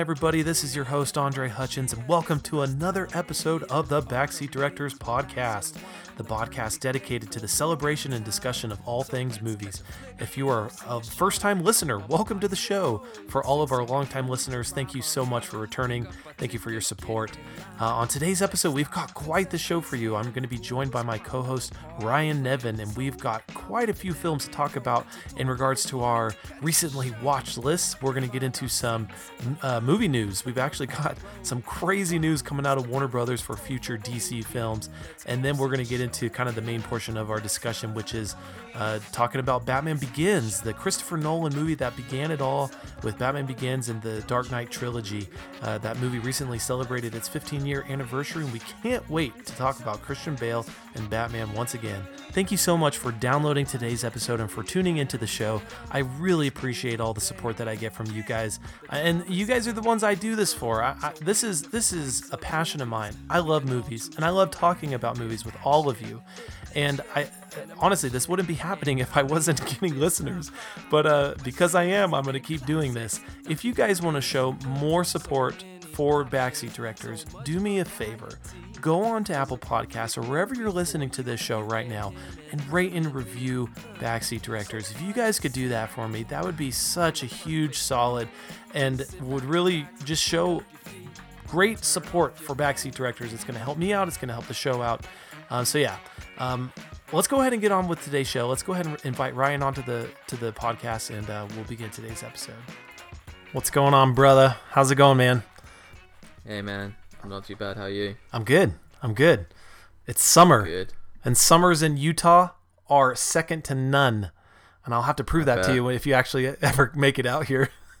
everybody? This is your host, Andre Hutchins, and welcome to another episode of the Backseat Directors Podcast, the podcast dedicated to the celebration and discussion of all things movies. If you are a first time listener, welcome to the show. For all of our longtime listeners, thank you so much for returning. Thank you for your support. Uh, on today's episode, we've got quite the show for you. I'm going to be joined by my co host, Ryan Nevin, and we've got quite a few films to talk about in regards to our recently watched list. We're going to get into some uh, movie news. We've actually got some crazy news coming out of Warner Brothers for future DC films. And then we're going to get into kind of the main portion of our discussion, which is uh, talking about Batman Begins, the Christopher Nolan movie that began it all with Batman Begins and the Dark Knight trilogy. Uh, that movie recently celebrated its 15 year anniversary, and we can't wait to talk about Christian Bale and Batman once again. Thank you so much for downloading today's episode and for tuning into the show. I really appreciate all the support that I get from you guys, and you guys are the ones I do this for. I, I, this is this is a passion of mine. I love movies, and I love talking about movies with all of you. And I honestly, this wouldn't be happening if I wasn't getting listeners. But uh, because I am, I'm going to keep doing this. If you guys want to show more support for backseat directors, do me a favor. Go on to Apple Podcasts or wherever you're listening to this show right now and rate and review Backseat Directors. If you guys could do that for me, that would be such a huge solid and would really just show great support for Backseat Directors. It's going to help me out, it's going to help the show out. Uh, so, yeah. Um, let's go ahead and get on with today's show. Let's go ahead and invite Ryan onto the to the podcast, and uh, we'll begin today's episode. What's going on, brother? How's it going, man? Hey, man. I'm not too bad. How are you? I'm good. I'm good. It's summer, Good. and summers in Utah are second to none. And I'll have to prove that to you if you actually ever make it out here.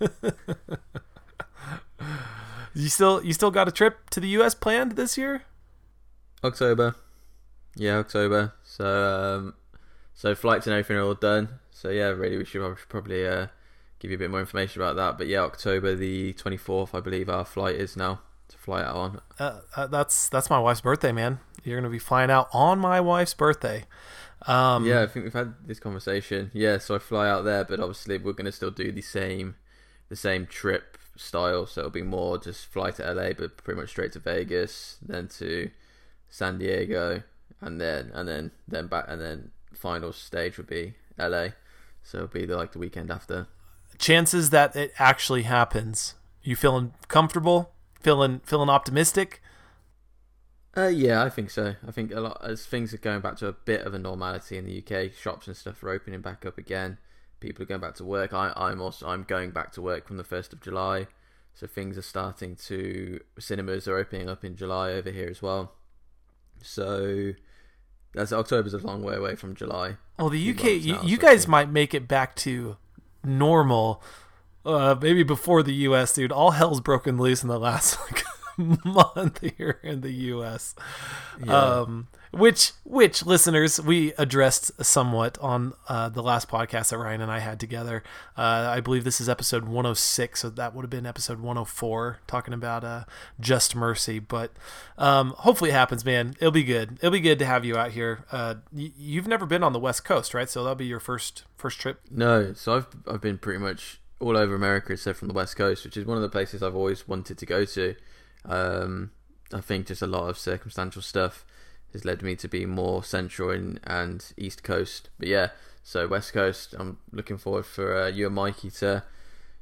you still you still got a trip to the U.S. planned this year? October. Yeah, October. So, um, so flights and everything are all done. So yeah, really, we should probably uh, give you a bit more information about that. But yeah, October the 24th, I believe our flight is now to fly out on. Uh, uh, that's that's my wife's birthday, man. You're gonna be flying out on my wife's birthday. Um, yeah, I think we've had this conversation. Yeah, so I fly out there, but obviously we're gonna still do the same, the same trip style. So it'll be more just fly to LA, but pretty much straight to Vegas, then to San Diego, and then and then then back, and then final stage would be LA. So it'll be the, like the weekend after. chances that it actually happens. You feeling comfortable? Feeling feeling optimistic? Uh, yeah, I think so. I think a lot as things are going back to a bit of a normality in the UK, shops and stuff are opening back up again. People are going back to work. I, I'm also I'm going back to work from the first of July, so things are starting to cinemas are opening up in July over here as well. So that's October's a long way away from July. Well, the UK, you, now, you so guys might make it back to normal, uh, maybe before the US, dude. All hell's broken loose in the last like, month here in the US. Yeah. Um, which, which listeners we addressed somewhat on uh, the last podcast that Ryan and I had together. Uh, I believe this is episode 106, so that would have been episode 104, talking about uh, just mercy. But um, hopefully it happens, man. It'll be good. It'll be good to have you out here. Uh, y- you've never been on the West Coast, right? So that'll be your first first trip. No, so I've I've been pretty much all over America except from the West Coast, which is one of the places I've always wanted to go to. Um, I think just a lot of circumstantial stuff has led me to be more central and, and East Coast. But yeah, so West Coast, I'm looking forward for uh, you and Mikey to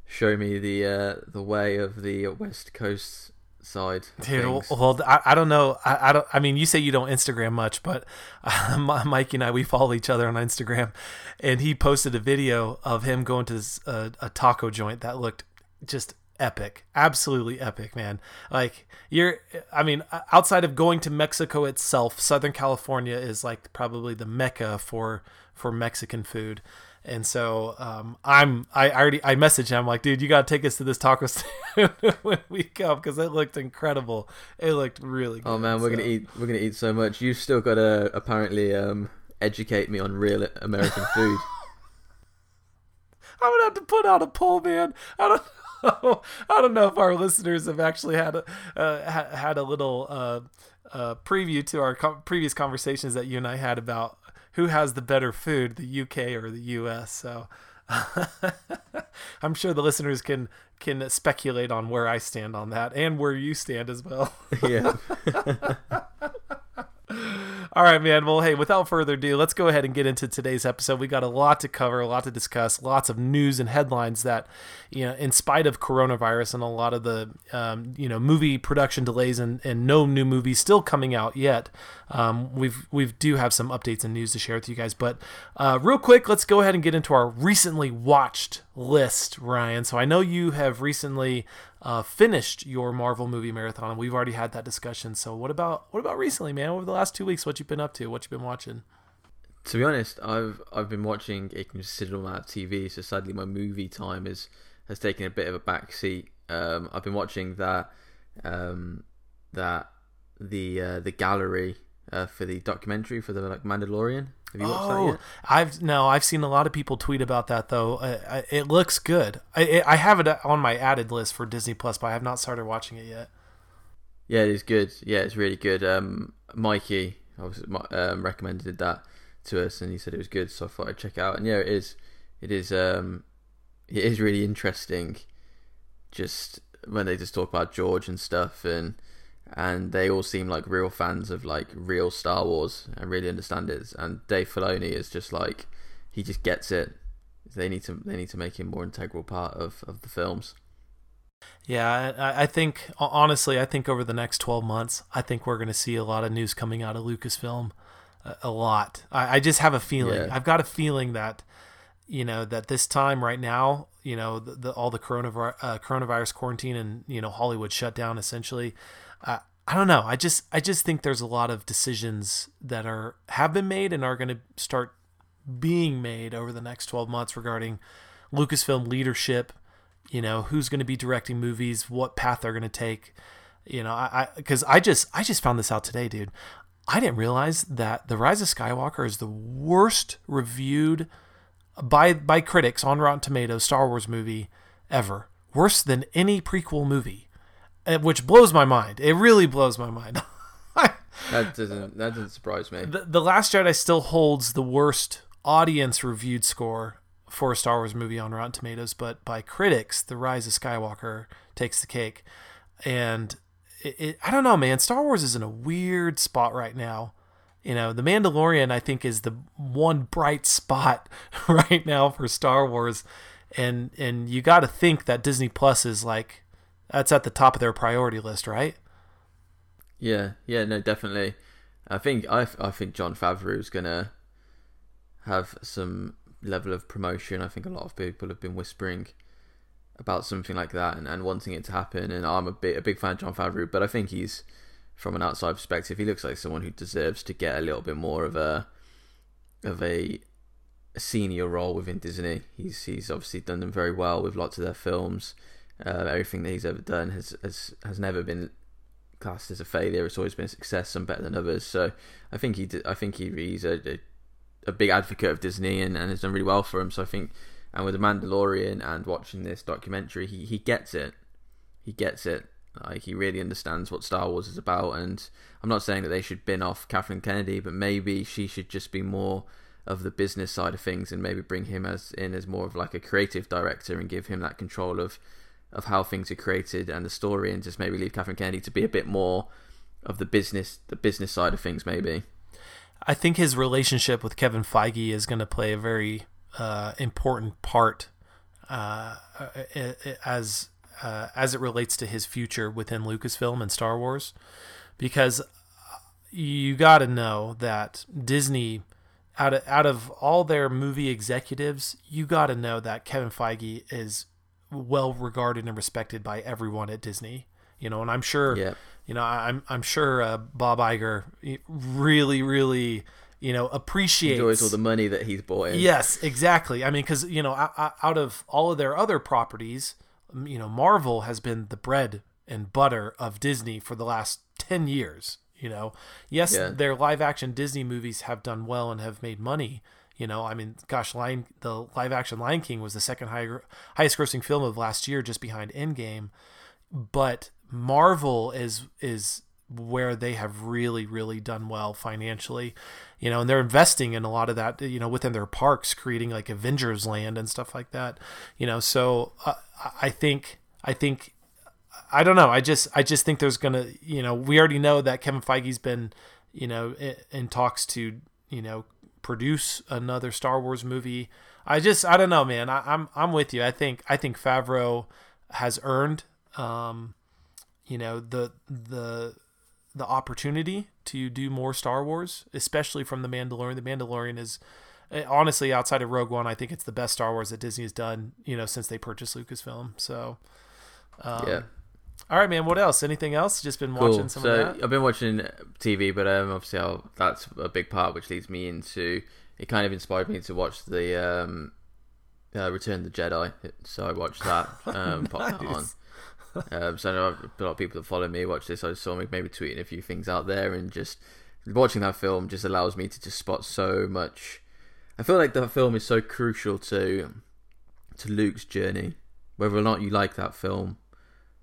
show me the uh, the way of the West Coast side. Dude, things. I, I don't know. I, I don't. I mean, you say you don't Instagram much, but uh, Mikey and I we follow each other on Instagram, and he posted a video of him going to this, uh, a taco joint that looked just epic, absolutely epic, man. Like you're, I mean, outside of going to Mexico itself, Southern California is like probably the mecca for for Mexican food. And so um, I'm I already I messaged him I'm like, dude, you gotta take us to this taco stand when we come because it looked incredible. It looked really good. Oh man, we're So- gonna eat. We're gonna eat so much. You've still got to apparently um, educate me on real American food. I'm gonna have to put out a poll, man. I don't know. I don't know if our listeners have actually had a uh, ha- had a little uh, uh, preview to our previous conversations that you and I had about who has the better food, the UK or the US. So I'm sure the listeners can can speculate on where I stand on that and where you stand as well. yeah. All right, man. Well, hey, without further ado, let's go ahead and get into today's episode. We got a lot to cover, a lot to discuss, lots of news and headlines that, you know, in spite of coronavirus and a lot of the, um, you know, movie production delays and, and no new movies still coming out yet, um, we've we've do have some updates and news to share with you guys. But uh, real quick, let's go ahead and get into our recently watched list, Ryan. So I know you have recently uh, finished your Marvel movie marathon. We've already had that discussion. So what about what about recently, man? Over the last two weeks, what you've been up to? What you've been watching? To be honest, I've I've been watching a considerable amount of TV. So sadly, my movie time is has taken a bit of a back seat. Um, I've been watching that um, that the uh, the gallery uh, for the documentary for the like Mandalorian. Have you watched oh, that yet? I've no, I've seen a lot of people tweet about that though. Uh, it looks good. I I have it on my added list for Disney Plus, but I have not started watching it yet. Yeah, it is good. Yeah, it's really good. Um, Mikey obviously um, recommended that to us, and he said it was good, so I thought I'd check it out. And yeah, it is. It is. Um, it is really interesting. Just when they just talk about George and stuff, and and they all seem like real fans of like real Star Wars and really understand it. And Dave Filoni is just like he just gets it. They need to they need to make him more integral part of, of the films. Yeah, I, I think honestly, I think over the next twelve months, I think we're going to see a lot of news coming out of Lucasfilm. A, a lot. I, I, just have a feeling. Yeah. I've got a feeling that you know that this time right now, you know, the, the all the coronavirus, uh, coronavirus quarantine and you know Hollywood shut down essentially uh, I don't know. I just I just think there's a lot of decisions that are have been made and are going to start being made over the next 12 months regarding Lucasfilm leadership, you know, who's going to be directing movies, what path they're going to take. You know, I because I, I just I just found this out today, dude. I didn't realize that The Rise of Skywalker is the worst reviewed by by critics on Rotten Tomatoes Star Wars movie ever. Worse than any prequel movie. Uh, which blows my mind. It really blows my mind. that doesn't that doesn't surprise me. The, the Last Jedi still holds the worst audience reviewed score for a Star Wars movie on Rotten Tomatoes, but by critics, The Rise of Skywalker takes the cake. And it, it, I don't know, man. Star Wars is in a weird spot right now. You know, The Mandalorian, I think, is the one bright spot right now for Star Wars, and and you got to think that Disney Plus is like that's at the top of their priority list, right? Yeah, yeah, no, definitely. I think I, I think Jon Favreau is gonna have some level of promotion. I think a lot of people have been whispering about something like that and, and wanting it to happen. And I'm a bit a big fan of Jon Favreau, but I think he's from an outside perspective, he looks like someone who deserves to get a little bit more of a of a, a senior role within Disney. He's he's obviously done them very well with lots of their films. Uh, everything that he's ever done has, has has never been classed as a failure. It's always been a success, some better than others. So I think he I think he, he's a, a, a big advocate of Disney and, and has done really well for him. So I think and with the Mandalorian and watching this documentary, he, he gets it. He gets it. Like he really understands what Star Wars is about. And I'm not saying that they should bin off Kathleen Kennedy, but maybe she should just be more of the business side of things and maybe bring him as in as more of like a creative director and give him that control of of how things are created and the story, and just maybe leave Catherine Kennedy to be a bit more of the business, the business side of things, maybe. I think his relationship with Kevin Feige is going to play a very uh, important part uh, as uh, as it relates to his future within Lucasfilm and Star Wars, because you got to know that Disney. Out of, out of all their movie executives, you got to know that Kevin Feige is well regarded and respected by everyone at Disney. You know, and I'm sure, yeah. you know, I'm I'm sure uh, Bob Iger really, really, you know, appreciates enjoys all the money that he's bought in. Yes, exactly. I mean, because you know, out of all of their other properties, you know, Marvel has been the bread and butter of Disney for the last ten years. You know, yes, yeah. their live action Disney movies have done well and have made money, you know, I mean, gosh, Lion, the live action Lion King was the second high, highest grossing film of last year, just behind Endgame. But Marvel is is where they have really really done well financially you know and they're investing in a lot of that you know within their parks creating like avengers land and stuff like that you know so uh, i think i think i don't know i just i just think there's gonna you know we already know that kevin feige's been you know in, in talks to you know produce another star wars movie i just i don't know man I, i'm i'm with you i think i think favreau has earned um you know the the the opportunity to do more Star Wars, especially from the Mandalorian. The Mandalorian is eh, honestly outside of Rogue One, I think it's the best Star Wars that Disney has done. You know, since they purchased Lucasfilm. So, um, yeah. All right, man. What else? Anything else? Just been watching some So of that. I've been watching TV, but um, obviously I'll, that's a big part, which leads me into. It kind of inspired me to watch the um, uh, Return of the Jedi. So I watched that. Um, popped that on. Nice. Um, so I know a lot of people that follow me watch this. I saw me maybe tweeting a few things out there, and just watching that film just allows me to just spot so much. I feel like that film is so crucial to to Luke's journey, whether or not you like that film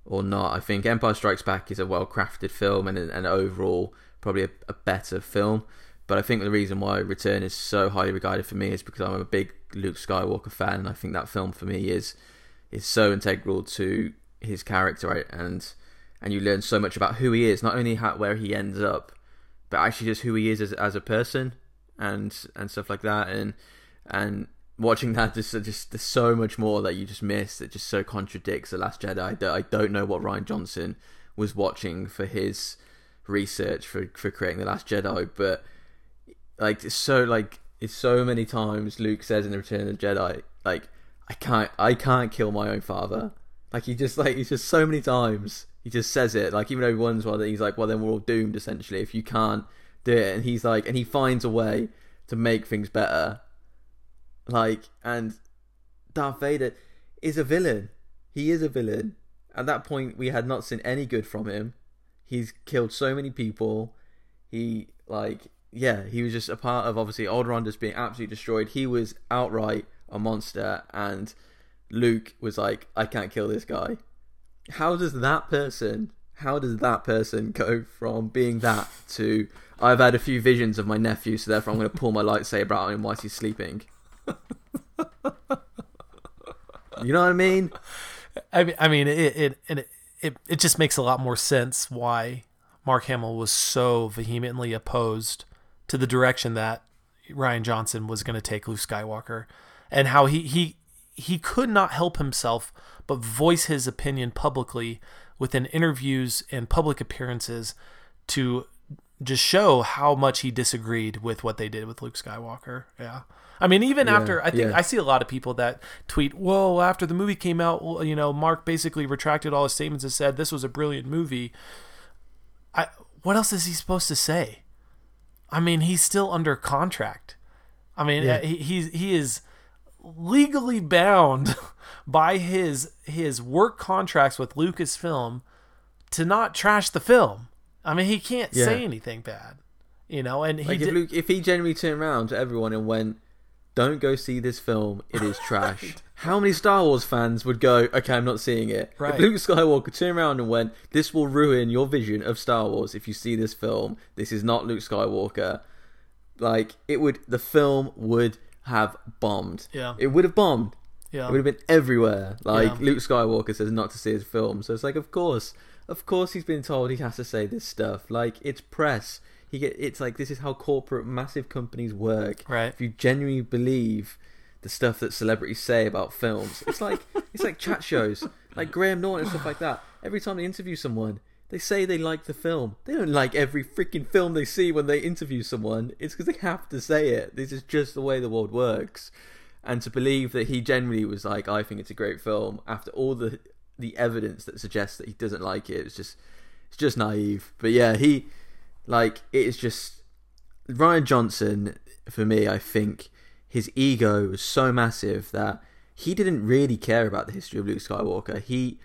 or not. I think Empire Strikes Back is a well crafted film and and overall probably a, a better film. But I think the reason why Return is so highly regarded for me is because I'm a big Luke Skywalker fan, and I think that film for me is is so integral to his character, right? and and you learn so much about who he is, not only how, where he ends up, but actually just who he is as as a person, and and stuff like that, and and watching that just just there's so much more that you just miss that just so contradicts the Last Jedi that I don't know what Rian Johnson was watching for his research for for creating the Last Jedi, but like it's so like it's so many times Luke says in the Return of the Jedi like I can't I can't kill my own father. Like he just like he's just so many times he just says it. Like even though one's one he's like, well then we're all doomed essentially if you can't do it. And he's like, and he finds a way to make things better. Like and Darth Vader is a villain. He is a villain. At that point, we had not seen any good from him. He's killed so many people. He like yeah, he was just a part of obviously Alderaan just being absolutely destroyed. He was outright a monster, and Luke was like, I can't kill this guy. How does that person? How does that person go from being that to I've had a few visions of my nephew, so therefore I'm going to pull my lightsaber out on him whilst he's sleeping? You know what I mean? I mean, I mean, it it, it it just makes a lot more sense why Mark Hamill was so vehemently opposed to the direction that Rian Johnson was going to take Luke Skywalker, and how he he he could not help himself but voice his opinion publicly within interviews and public appearances to just show how much he disagreed with what they did with Luke Skywalker. Yeah. I mean, even Yeah, after I think yeah. I see a lot of people that tweet, "Whoa!" After the movie came out, you know, Mark basically retracted all his statements and said this was a brilliant movie. I what else is he supposed to say? I mean, he's still under contract. I mean, Yeah. he he's, he is legally bound by his his work contracts with Lucasfilm to not trash the film. I mean, he can't say anything bad, you know. And he Like did, if Luke, if he genuinely turned around to everyone and went, "Don't go see this film. It is trash." How many Star Wars fans would go, "Okay, I'm not seeing it." Right. If Luke Skywalker turned around and went, "This will ruin your vision of Star Wars if you see this film. This is not Luke Skywalker." Like it would, the film would have bombed. Yeah. it would have bombed. yeah, It would have been everywhere. Like Yeah. Luke Skywalker says not to see his film, so it's like, of course, of course, he's been told he has to say this stuff. Like it's press. He get. It's like this is how corporate, massive companies work. Right. If you genuinely believe the stuff that celebrities say about films, it's like it's like chat shows, like Graham Norton and stuff like that. Every time they interview someone. They say they like the film. They don't like every freaking film they see when they interview someone. It's because they have to say it. This is just the way the world works and to believe that he generally was like, I think it's a great film after all the the evidence that suggests that he doesn't like it. It's just it's just naive. But yeah, he like it is just Rian Johnson for me. I think his ego was so massive that he didn't really care about the history of Luke Skywalker. He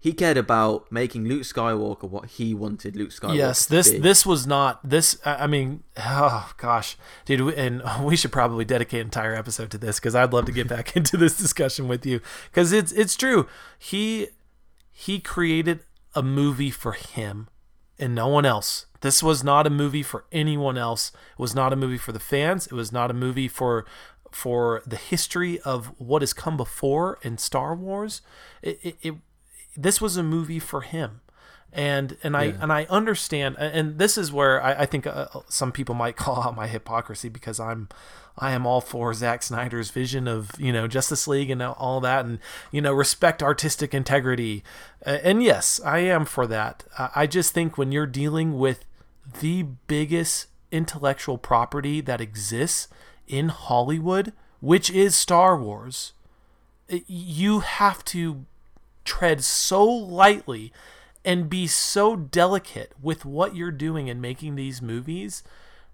he cared about making Luke Skywalker what he wanted Luke Skywalker. yes. to This this was not this. I I mean, oh gosh, dude, and we should probably dedicate an entire episode to this because I'd love to get back into this discussion with you because it's it's true. He he created a movie for him, and no one else. This was not a movie for anyone else. It was not a movie for the fans. It was not a movie for for the history of what has come before in Star Wars. It, it, it this was a movie for him and and I and I understand, and this is where I, I think uh, some people might call out my hypocrisy because I'm I am all for Zack Snyder's vision of you know Justice League and all that, and you know respect artistic integrity, uh, and yes, I am for that. I just think when you're dealing with the biggest intellectual property that exists in Hollywood, which is Star Wars, you have to tread so lightly and be so delicate with what you're doing in making these movies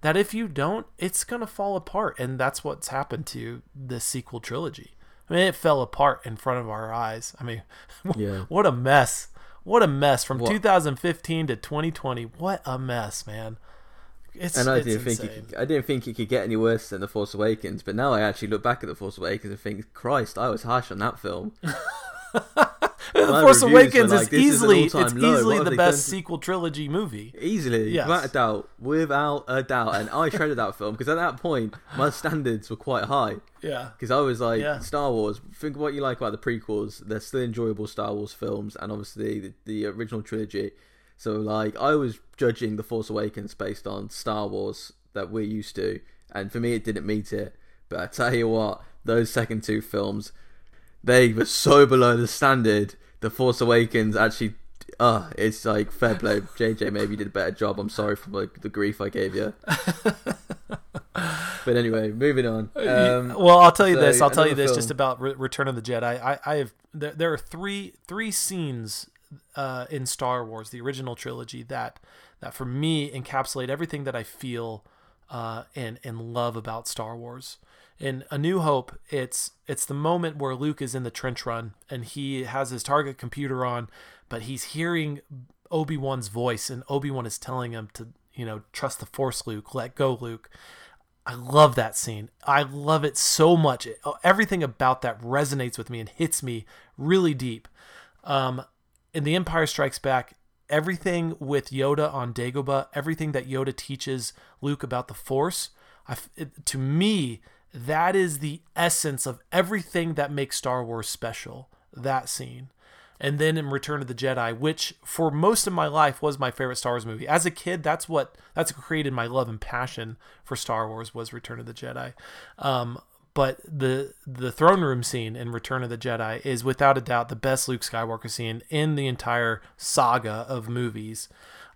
that if you don't, it's going to fall apart. And that's what's happened to the sequel trilogy. I mean, it fell apart in front of our eyes. I mean, yeah. what a mess. What a mess from what? 2015 to 2020. What a mess, man. It's, and I didn't insane. think it, I didn't think it could get any worse than The Force Awakens, but now I actually look back at The Force Awakens and think, Christ, I was harsh on that film. the Force Awakens like, is easily it's easily the best sequel trilogy movie. Easily, yes. without a doubt, without a doubt. And I shredded that film because at that point my standards were quite high. Yeah, because I was like yeah. Star Wars. Think what you like about the prequels. They're still enjoyable Star Wars films, and obviously the, the original trilogy. So like I was judging the Force Awakens based on Star Wars that we're used to, and for me it didn't meet it. But I tell you what, those second two films they were so below the standard. The Force Awakens actually, uh, it's like fair play. JJ maybe did a better job. I'm sorry for like, the grief I gave you. but anyway, moving on. Um, well, I'll tell you so this. I'll tell you this film. just about Re- Return of the Jedi. I, I have there, there are three three scenes uh, in Star Wars, the original trilogy, that that for me encapsulate everything that I feel uh, and and love about Star Wars in A New Hope, it's it's the moment where Luke is in the trench run and he has his target computer on, but he's hearing Obi Wan's voice, and Obi Wan is telling him to you know trust the Force, Luke, let go, Luke. I love that scene. I love it so much. It, everything about that resonates with me and hits me really deep. Um, in The Empire Strikes Back, everything with Yoda on Dagobah, everything that Yoda teaches Luke about the Force, I, it, to me, that is the essence of everything that makes Star Wars special. That scene. And then in Return of the Jedi, which for most of my life was my favorite Star Wars movie. As a kid, that's what that's what created my love and passion for Star Wars was Return of the Jedi. Um, but the the throne room scene in Return of the Jedi is without a doubt the best Luke Skywalker scene in the entire saga of movies,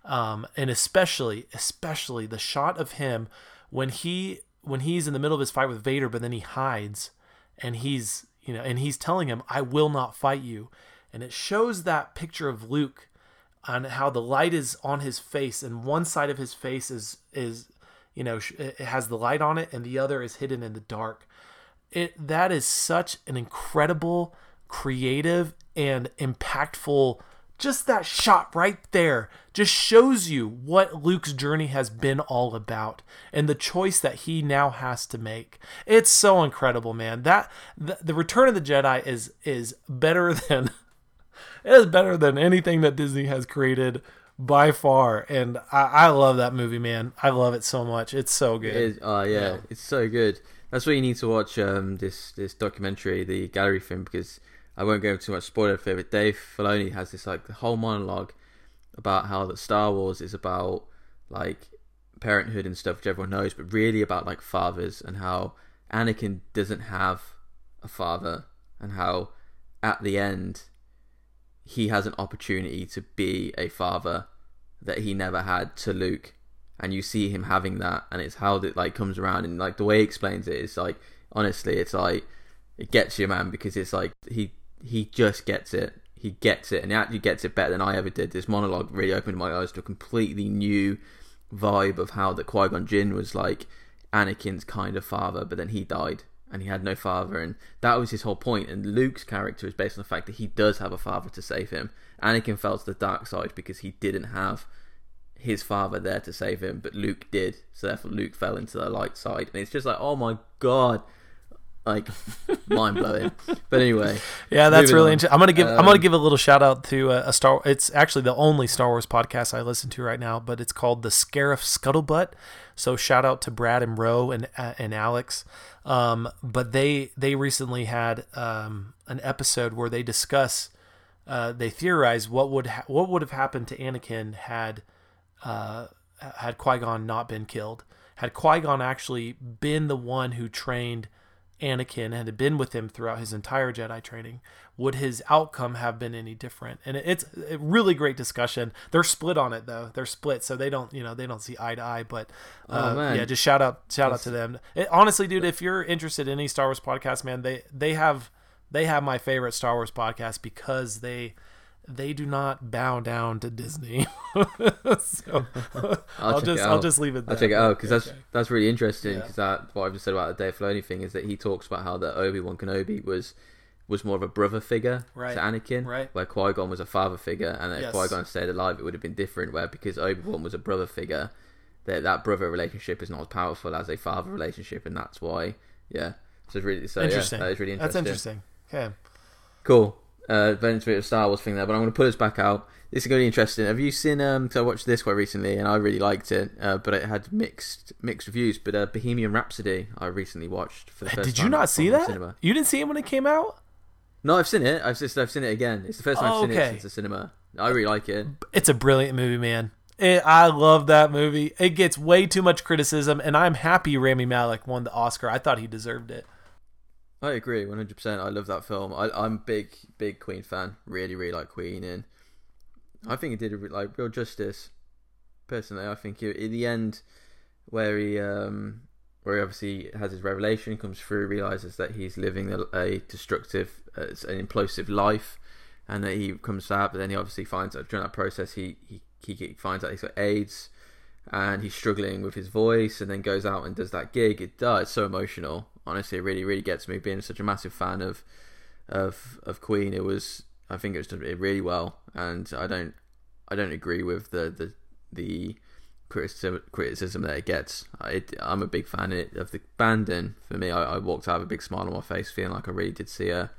um, and especially especially the shot of him when he when he's in the middle of his fight with Vader, but then he hides and he's, you know, and he's telling him, I will not fight you. And it shows that picture of Luke on how the light is on his face and one side of his face is, is, you know, it has the light on it and the other is hidden in the dark. It, that is such an incredible, creative, and impactful just that shot right there just shows you what Luke's journey has been all about and the choice that he now has to make. It's so incredible, man. That the, the Return of the Jedi is is better than it is better than anything that Disney has created by far. And I, I love that movie, man. I love it so much. It's so good. Oh uh, yeah, yeah, it's so good. That's why you need to watch um, this this documentary, the gallery film, because I won't go into too much spoiler it, but Dave Filoni has this like whole monologue about how that Star Wars is about like parenthood and stuff, which everyone knows, but really about like fathers and how Anakin doesn't have a father and how at the end he has an opportunity to be a father that he never had to Luke and you see him having that and it's how it like comes around and like the way he explains it is like honestly it's like it gets you man because it's like he he just gets it. He gets it, and he actually gets it better than I ever did. This monologue really opened my eyes to a completely new vibe of how that Qui Gon Jinn was like Anakin's kind of father, but then he died and he had no father, and that was his whole point. And Luke's character is based on the fact that he does have a father to save him. Anakin fell to the dark side because he didn't have his father there to save him, but Luke did. So therefore, Luke fell into the light side, and it's just like, oh my god, Like mind blowing. But anyway, Yeah, that's really interesting. I'm gonna give I'm gonna Um, give a little shout out to a, a Star. It's actually the only Star Wars podcast I listen to right now, but it's called the Scarif Scuttlebutt. So shout out to Brad and Roe and uh, and Alex. Um, but they they recently had um, an episode where they discuss uh, they theorize what would ha- what would have happened to Anakin had uh, had Qui Gon not been killed. Had Qui Gon actually been the one who trained Anakin had been with him throughout his entire Jedi training, would his outcome have been any different? And it's a really great discussion. They're split on it though. They're split, so they don't, you know, they don't see eye to eye. But uh, Oh, yeah, just shout out, shout out to them. It, honestly, dude, if you're interested in any Star Wars podcast, man, they they have they have my favorite Star Wars podcast because they they do not bow down to Disney. so I'll, check just I'll just leave it there. I'll check it out because that's Okay. that's really interesting. Yeah. Because that what I've just said about the Dave Filoni thing is that he talks about how that Obi Wan Kenobi was was more of a brother figure Right. to Anakin, Right. where Qui Gon was a father figure, and if Yes. Qui Gon stayed alive, it would have been different. Where because Obi Wan was a brother figure, that that brother relationship is not as powerful as a father relationship, and that's why, yeah. So it's really, so yeah, that is really That's interesting. interesting. Okay. Cool. Uh, Ben's bit of Star Wars thing there, but I'm going to put us back out. This is going to be interesting. Have you seen? Um, so I watched this quite recently, and I really liked it, uh, but it had mixed mixed reviews. But uh, Bohemian Rhapsody, I recently watched for the first Did you not see that? Cinema. You didn't see it when it came out? No, I've seen it. I've just I've seen it again. It's the first time Oh, I've seen okay. it since the cinema. I really like it. It's a brilliant movie, man. It, I love that movie. It gets way too much criticism, and I'm happy Rami Malek won the Oscar. I thought he deserved it. I agree, 100. percent I love that film. I, I'm big big Queen fan. Really really like Queen, and I think it did like real justice. Personally, I think it, in the end, where he um where he obviously has his revelation, comes through, realizes that he's living a, a destructive, uh, an implosive life, and that he comes out. But then he obviously finds out during that process, he he he finds out he's got AIDS, and he's struggling with his voice, and then goes out and does that gig. It does it's so emotional. Honestly, it really really gets me. Being such a massive fan of of of Queen, it was I think it was done really well, and I don't I don't agree with the the the criticism criticism that it gets. I, I'm a big fan of, of the band, and for me, I, I walked out with a big smile on my face, feeling like I really did see a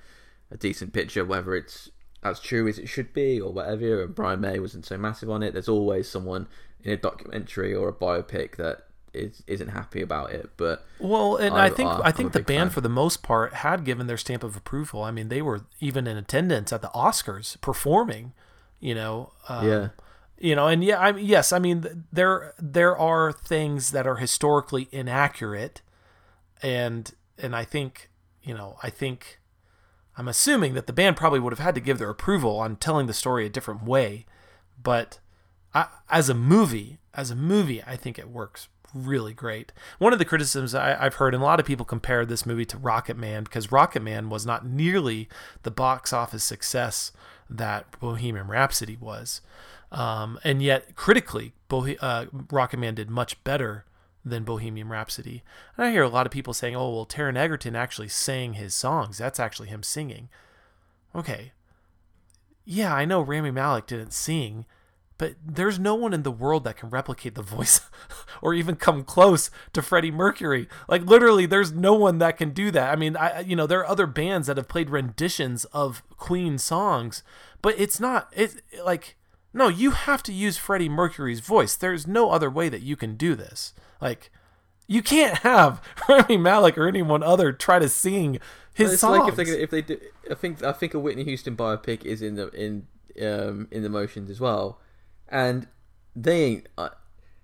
a decent picture, whether it's as true as it should be or whatever. And Brian May wasn't so massive on it. There's always someone in a documentary or a biopic that is isn't happy about it, but Well, and I- I, think I a think the band fan. for the most part had given their stamp of approval. I mean, they were even in attendance at the Oscars performing. You know, um, yeah. you know, and yeah, I mean, yes, I mean there there are things that are historically inaccurate, and and I think you know I think I'm assuming that the band probably would have had to give their approval on telling the story a different way, but I, as a movie, as a movie, I think it works really great. One of the criticisms I, I've heard, and a lot of people compare this movie to Rocketman because Rocketman was not nearly the box office success that Bohemian Rhapsody was. Um, and yet, critically, uh, Rocketman did much better than Bohemian Rhapsody. And I hear a lot of people saying, oh, well, Taron Egerton actually sang his songs. That's actually him singing. Okay. Yeah, I know Rami Malek didn't sing, but there's no one in the world that can replicate the voice or even come close to Freddie Mercury. Like literally there's no one that can do that. I mean, I you know, there are other bands that have played renditions of Queen songs, but it's not it's like no, you have to use Freddie Mercury's voice. There's no other way that you can do this. Like you can't have Rami Malek or anyone other try to sing his it's songs. like if they if they do, I think I think a Whitney Houston biopic is in the in um in the motions as well, and they ain't. Uh,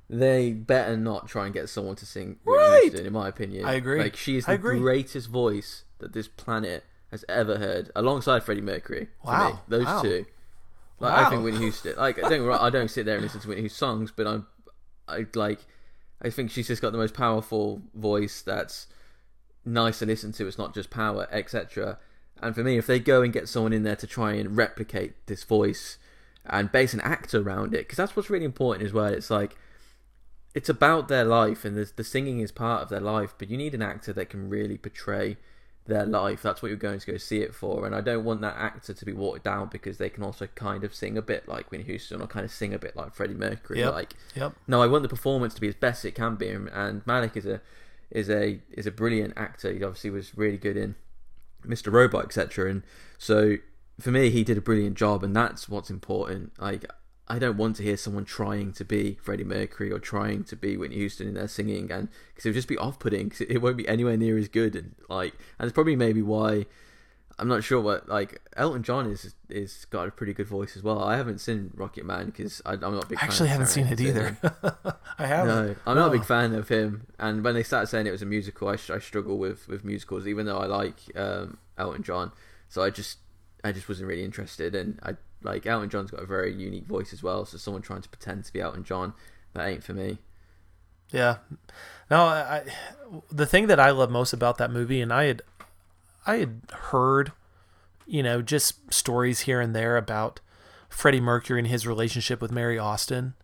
they better not try and get someone to sing Whitney Right. Houston, in my opinion. I agree. Like she is the greatest voice that this planet has ever heard, alongside Freddie Mercury. Wow. me. those Wow. two. Like Wow. I think Whitney Houston. Like I don't get me wrong, I don't sit there and listen to Whitney Houston songs, but I'm, I like, I think she's just got the most powerful voice that's nice to listen to. It's not just power, etc. And for me, if they go and get someone in there to try and replicate this voice and base an act around it, because that's what's really important as well. It's like it's about their life, and the, the singing is part of their life. But you need an actor that can really portray their life. That's what you're going to go see it for. And I don't want that actor to be watered down because they can also kind of sing a bit like Whitney Houston or kind of sing a bit like Freddie Mercury. Yep. Like Yep. no, I want the performance to be as best it can be, and- and Malek is a is a is a brilliant actor. He obviously was really good in Mr. Robot, etc. And so for me, he did a brilliant job, and that's what's important. Like I don't want to hear someone trying to be Freddie Mercury or trying to be Whitney Houston in their singing, and because it would just be off-putting. Cause it won't be anywhere near as good, and like, and it's probably maybe why I'm not sure what like Elton John is is got a pretty good voice as well. I haven't seen Rocketman because I'm not a big. I actually haven't seen it either. I haven't. No, I'm not a big fan of him. And when they started saying it was a musical, I, I struggle with with musicals, even though I like um, Elton John. So I just I just wasn't really interested, and I like Elton John's got a very unique voice as well. So someone trying to pretend to be Elton John, that ain't for me. Yeah, no. I, the thing that I love most about that movie, and I had, I had heard, you know, just stories here and there about Freddie Mercury and his relationship with Mary Austin.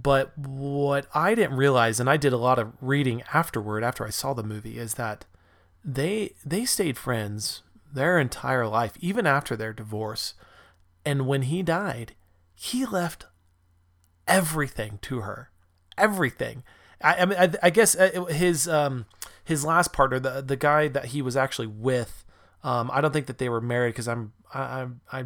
But what I didn't realize, and I did a lot of reading afterward, after I saw the movie, is that they they stayed friends their entire life, even after their divorce. And when he died, he left everything to her, everything. I, I mean, I, I guess uh, his um, his last partner, the the guy that he was actually with, um, I don't think that they were married because I'm I, I, I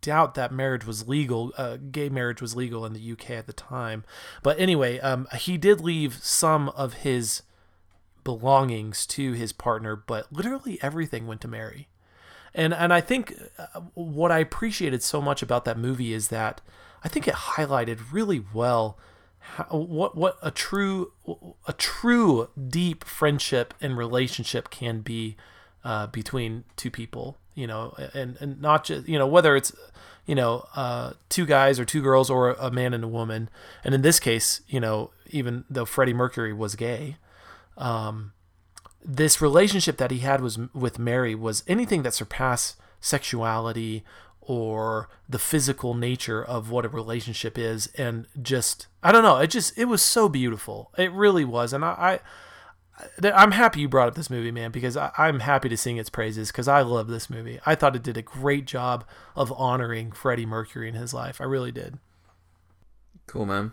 doubt that marriage was legal. Uh, gay marriage was legal in the UK at the time. But anyway, um, he did leave some of his belongings to his partner, but literally everything went to Mary. And and I think uh, what I appreciated so much about that movie is that I think it highlighted really well how, what what a true a true deep friendship and relationship can be uh, between two people. You know, and and not just you know whether it's you know uh, two guys or two girls or a man and a woman. And in this case, you know, even though Freddie Mercury was gay. Um, this relationship that he had was with Mary was anything that surpassed sexuality or the physical nature of what a relationship is. And just I don't know it just it was so beautiful. It really was. And I, I I'm happy you brought up this movie man because I, I'm happy to sing its praises because I love this movie. I thought it did a great job of honoring Freddie Mercury in his life. I really did. Cool man.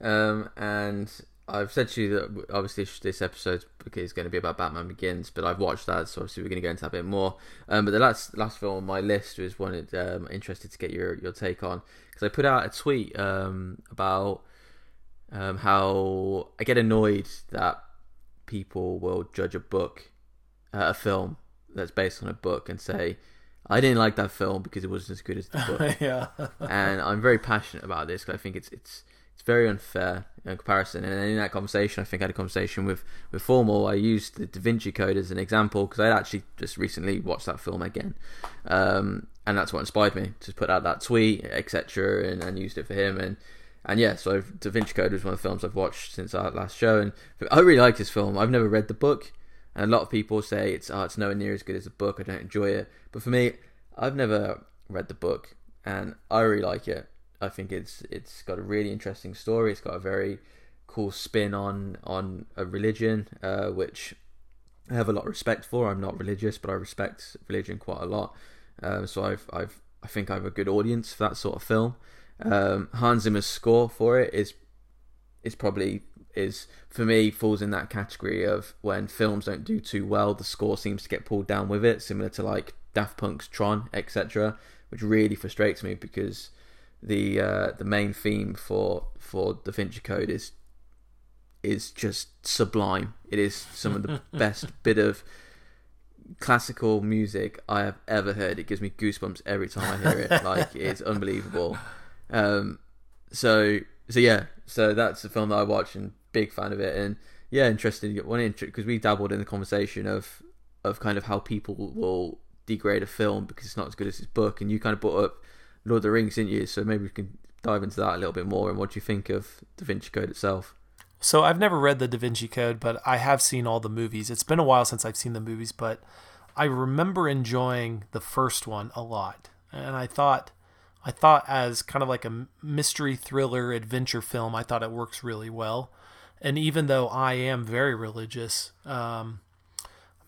Um, and I've said to you that obviously this episode is going to be about Batman Begins, but I've watched that, so obviously we're going to go into that a bit more. Um, but the last last film on my list was one that um, interested to get your your take on because I put out a tweet um, about um, how I get annoyed that people will judge a book, uh, a film that's based on a book, and say I didn't like that film because it wasn't as good as the book. yeah, and I'm very passionate about this because I think it's it's it's very unfair in comparison. And in that conversation, I think I had a conversation with with Formal. I used the Da Vinci Code as an example because I actually just recently watched that film again, um, and that's what inspired me to put out that tweet, etc., and, and used it for him. And and yeah, so Da Vinci Code was one of the films I've watched since our last show, and I really like this film. I've never read the book, and a lot of people say it's oh, it's nowhere near as good as the book. I don't enjoy it, but for me, I've never read the book, and I really like it. I think it's it's got a really interesting story. It's got a very cool spin on on a religion, uh, which I have a lot of respect for. I'm not religious, but I respect religion quite a lot. Um, so I've I've I think I have a good audience for that sort of film. Um, Hans Zimmer's score for it is is probably is for me falls in that category of when films don't do too well, the score seems to get pulled down with it, similar to like Daft Punk's Tron, etc., which really frustrates me because the uh, the main theme for for Da Vinci Code is is just sublime. It is some of the best bit of classical music I have ever heard. It gives me goosebumps every time I hear it. like it's unbelievable. Um, so so yeah, so that's the film that I watched and big fan of it. And yeah, interesting. One because we dabbled in the conversation of of kind of how people will degrade a film because it's not as good as his book, and you kind of brought up Lord of the Rings, didn't you? So maybe we can dive into that a little bit more. And what do you think of Da Vinci Code itself? So I've never read the Da Vinci Code, but I have seen all the movies. It's been a while since I've seen the movies, but I remember enjoying the first one a lot. And I thought I thought as kind of like a mystery thriller adventure film, I thought it works really well. And even though I am very religious, um,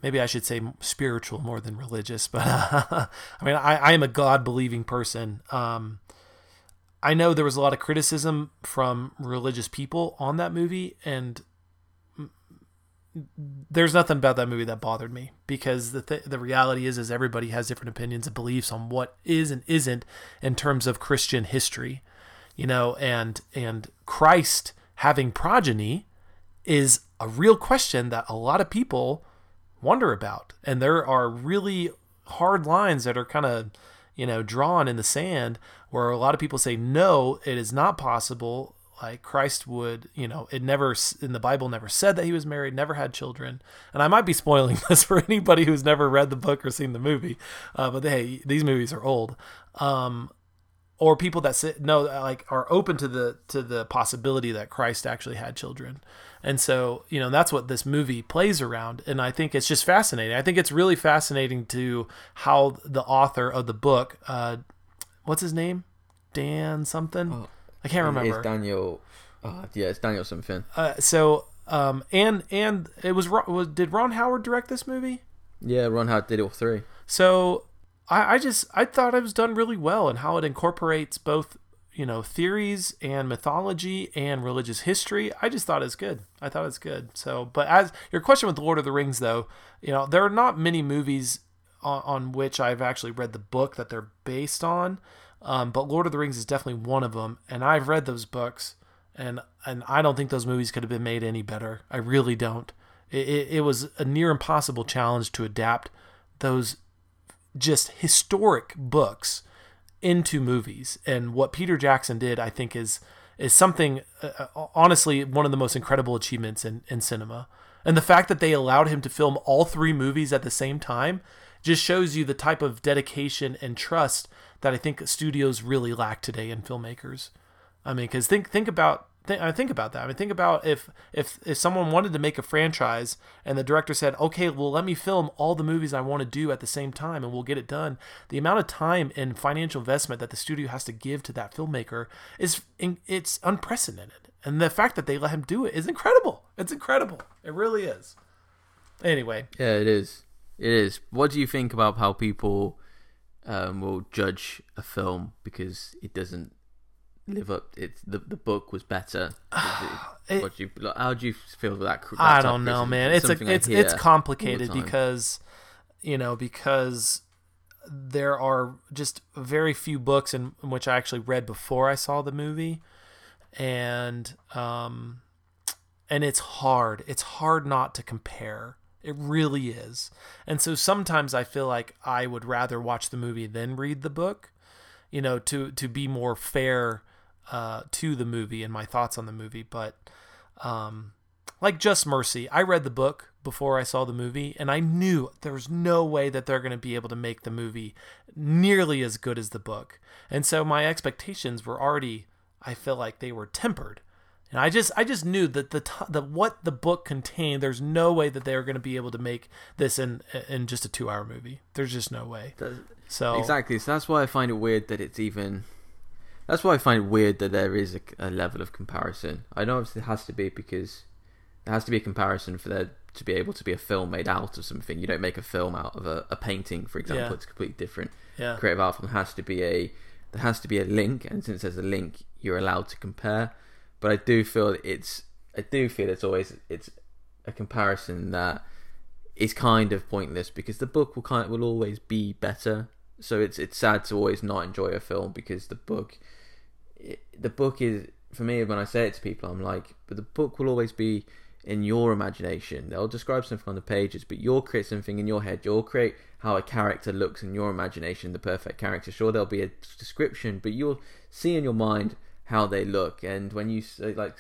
maybe I should say spiritual more than religious, but I mean, I, I, am a God believing person. Um, I know there was a lot of criticism from religious people on that movie, and there's nothing about that movie that bothered me because the th- the reality is is everybody has different opinions and beliefs on what is and isn't in terms of Christian history, you know, and and Christ having progeny is a real question that a lot of people wonder about, and there are really hard lines that are kind of you know drawn in the sand where a lot of people say no, it is not possible like Christ would, you know, it never in the Bible never said that he was married, never had children. And I might be spoiling this for anybody who's never read the book or seen the movie, uh, but hey, these movies are old. Um, or people that say, no, like are open to the to the possibility that Christ actually had children. And so, you know, that's what this movie plays around. And I think it's just fascinating. I think it's really fascinating to how the author of the book, uh, what's his name? Dan something. Oh I can't remember. It's Daniel. Uh, yeah, it's Daniel something. Uh, so, um, and and it was, was did Ron Howard direct this movie? Yeah, Ron Howard did all three. So, I, I just I thought it was done really well and how it incorporates both you know theories and mythology and religious history. I just thought it's good. I thought it's good. So, but as your question with Lord of the Rings, though, you know there are not many movies on, on which I've actually read the book that they're based on. Um, but Lord of the Rings is definitely one of them, and I've read those books, and and I don't think those movies could have been made any better. I really don't. It, it, it was a near impossible challenge to adapt those just historic books into movies, and what Peter Jackson did, I think, is is something uh, uh honestly one of the most incredible achievements in, in cinema. And the fact that they allowed him to film all three movies at the same time just shows you the type of dedication and trust that I think studios really lack today in filmmakers. I mean, because think think about I think about that. I mean, think about if if if someone wanted to make a franchise and the director said, "Okay, well, let me film all the movies I want to do at the same time, and we'll get it done." The amount of time and financial investment that the studio has to give to that filmmaker is it's unprecedented, and the fact that they let him do it is incredible. It's incredible. It really is. Anyway, yeah, it is. It is. What do you think about how people? um, will judge a film because it doesn't live up. It's the the book was better. it, what do you like, how do you feel about that? that I don't know, man. It's a, it's it's complicated because you know because there are just very few books in, in, which I actually read before I saw the movie, and um, and it's hard. It's hard not to compare it really is. And so sometimes I feel like I would rather watch the movie than read the book, you know, to to be more fair uh, to the movie and my thoughts on the movie. But um, like Just Mercy, I read the book before I saw the movie, and I knew there was no way that they're going to be able to make the movie nearly as good as the book. And so my expectations were already, I feel like they were tempered and I just I just knew that the the what the book contained. There's no way that they were going to be able to make this in in just a two hour movie. There's just no way. So exactly. So that's why I find it weird that it's even. That's why I find it weird that there is a, a level of comparison. I know obviously it has to be because there has to be a comparison for there to be able to be a film made out of something. You don't make a film out of a, a painting, for example. Yeah. It's completely different. Yeah. Creative art film has to be a there has to be a link, and since there's a link, you're allowed to compare but I do feel it's I do feel it's always it's a comparison that is kind of pointless because the book will kind of, will always be better. So it's it's sad to always not enjoy a film because the book the book is for me when I say it to people I'm like but the book will always be in your imagination. They'll describe something on the pages, but you'll create something in your head. You'll create how a character looks in your imagination, the perfect character. Sure, there'll be a description, but you'll see in your mind how they look. And when you say like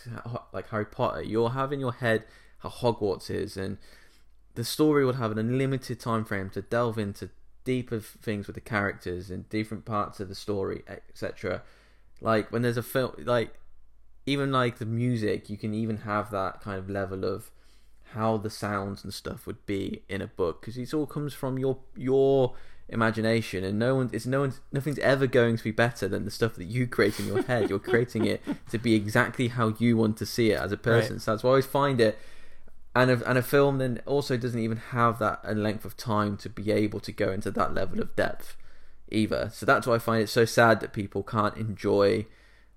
like Harry Potter, you'll have in your head how Hogwarts is, and the story will have an unlimited time frame to delve into deeper things with the characters and different parts of the story, etc. Like when there's a film, like even like the music, you can even have that kind of level of how the sounds and stuff would be in a book because it all comes from your your imagination and no one it's no one's nothing's ever going to be better than the stuff that you create in your head. You're creating it to be exactly how you want to see it as a person. Right. so that's why i always find it and a, and a film then also doesn't even have that a length of time to be able to go into that level of depth either so that's why i find it so sad that people can't enjoy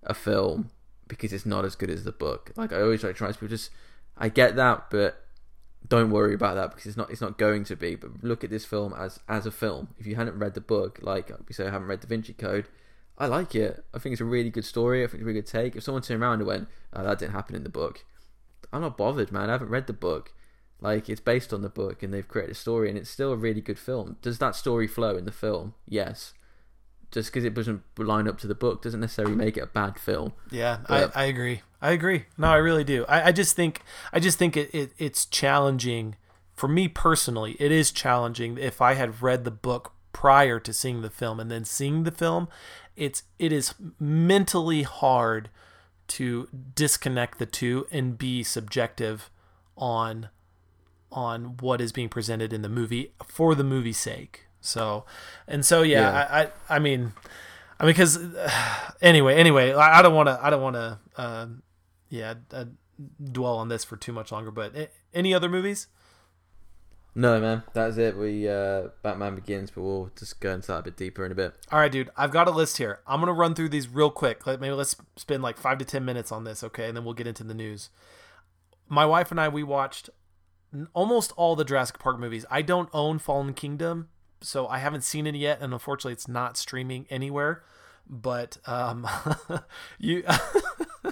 a film because it's not as good as the book like i always try to try to just i get that but don't worry about that because it's not it's not going to be. But look at this film as as a film. If you hadn't read the book, like we say, I haven't read Da Vinci Code. I like it. I think it's a really good story. I think it's a really good take. If someone turned around and went, oh, "That didn't happen in the book," I'm not bothered, man. I haven't read the book. Like it's based on the book, and they've created a story, and it's still a really good film. Does that story flow in the film? Yes. Just because it doesn't line up to the book doesn't necessarily make it a bad film. Yeah, I, I agree. I agree. No, I really do. I, I just think I just think it, it it's challenging for me personally. It is challenging if I had read the book prior to seeing the film and then seeing the film. It's it is mentally hard to disconnect the two and be subjective on on what is being presented in the movie for the movie's sake. So, and so yeah, yeah. I, I, I mean, I mean because uh, anyway, anyway, I, I don't want to I don't want to uh, yeah uh, dwell on this for too much longer. But eh, any other movies? No, man, that's it. We uh, Batman Begins, but we'll just go into that a bit deeper in a bit. All right, dude. I've got a list here. I'm gonna run through these real quick. Maybe let's spend like five to ten minutes on this, okay? And then we'll get into the news. My wife and I we watched almost all the Jurassic Park movies. I don't own Fallen Kingdom, so I haven't seen it yet, and unfortunately, it's not streaming anywhere. But um, you,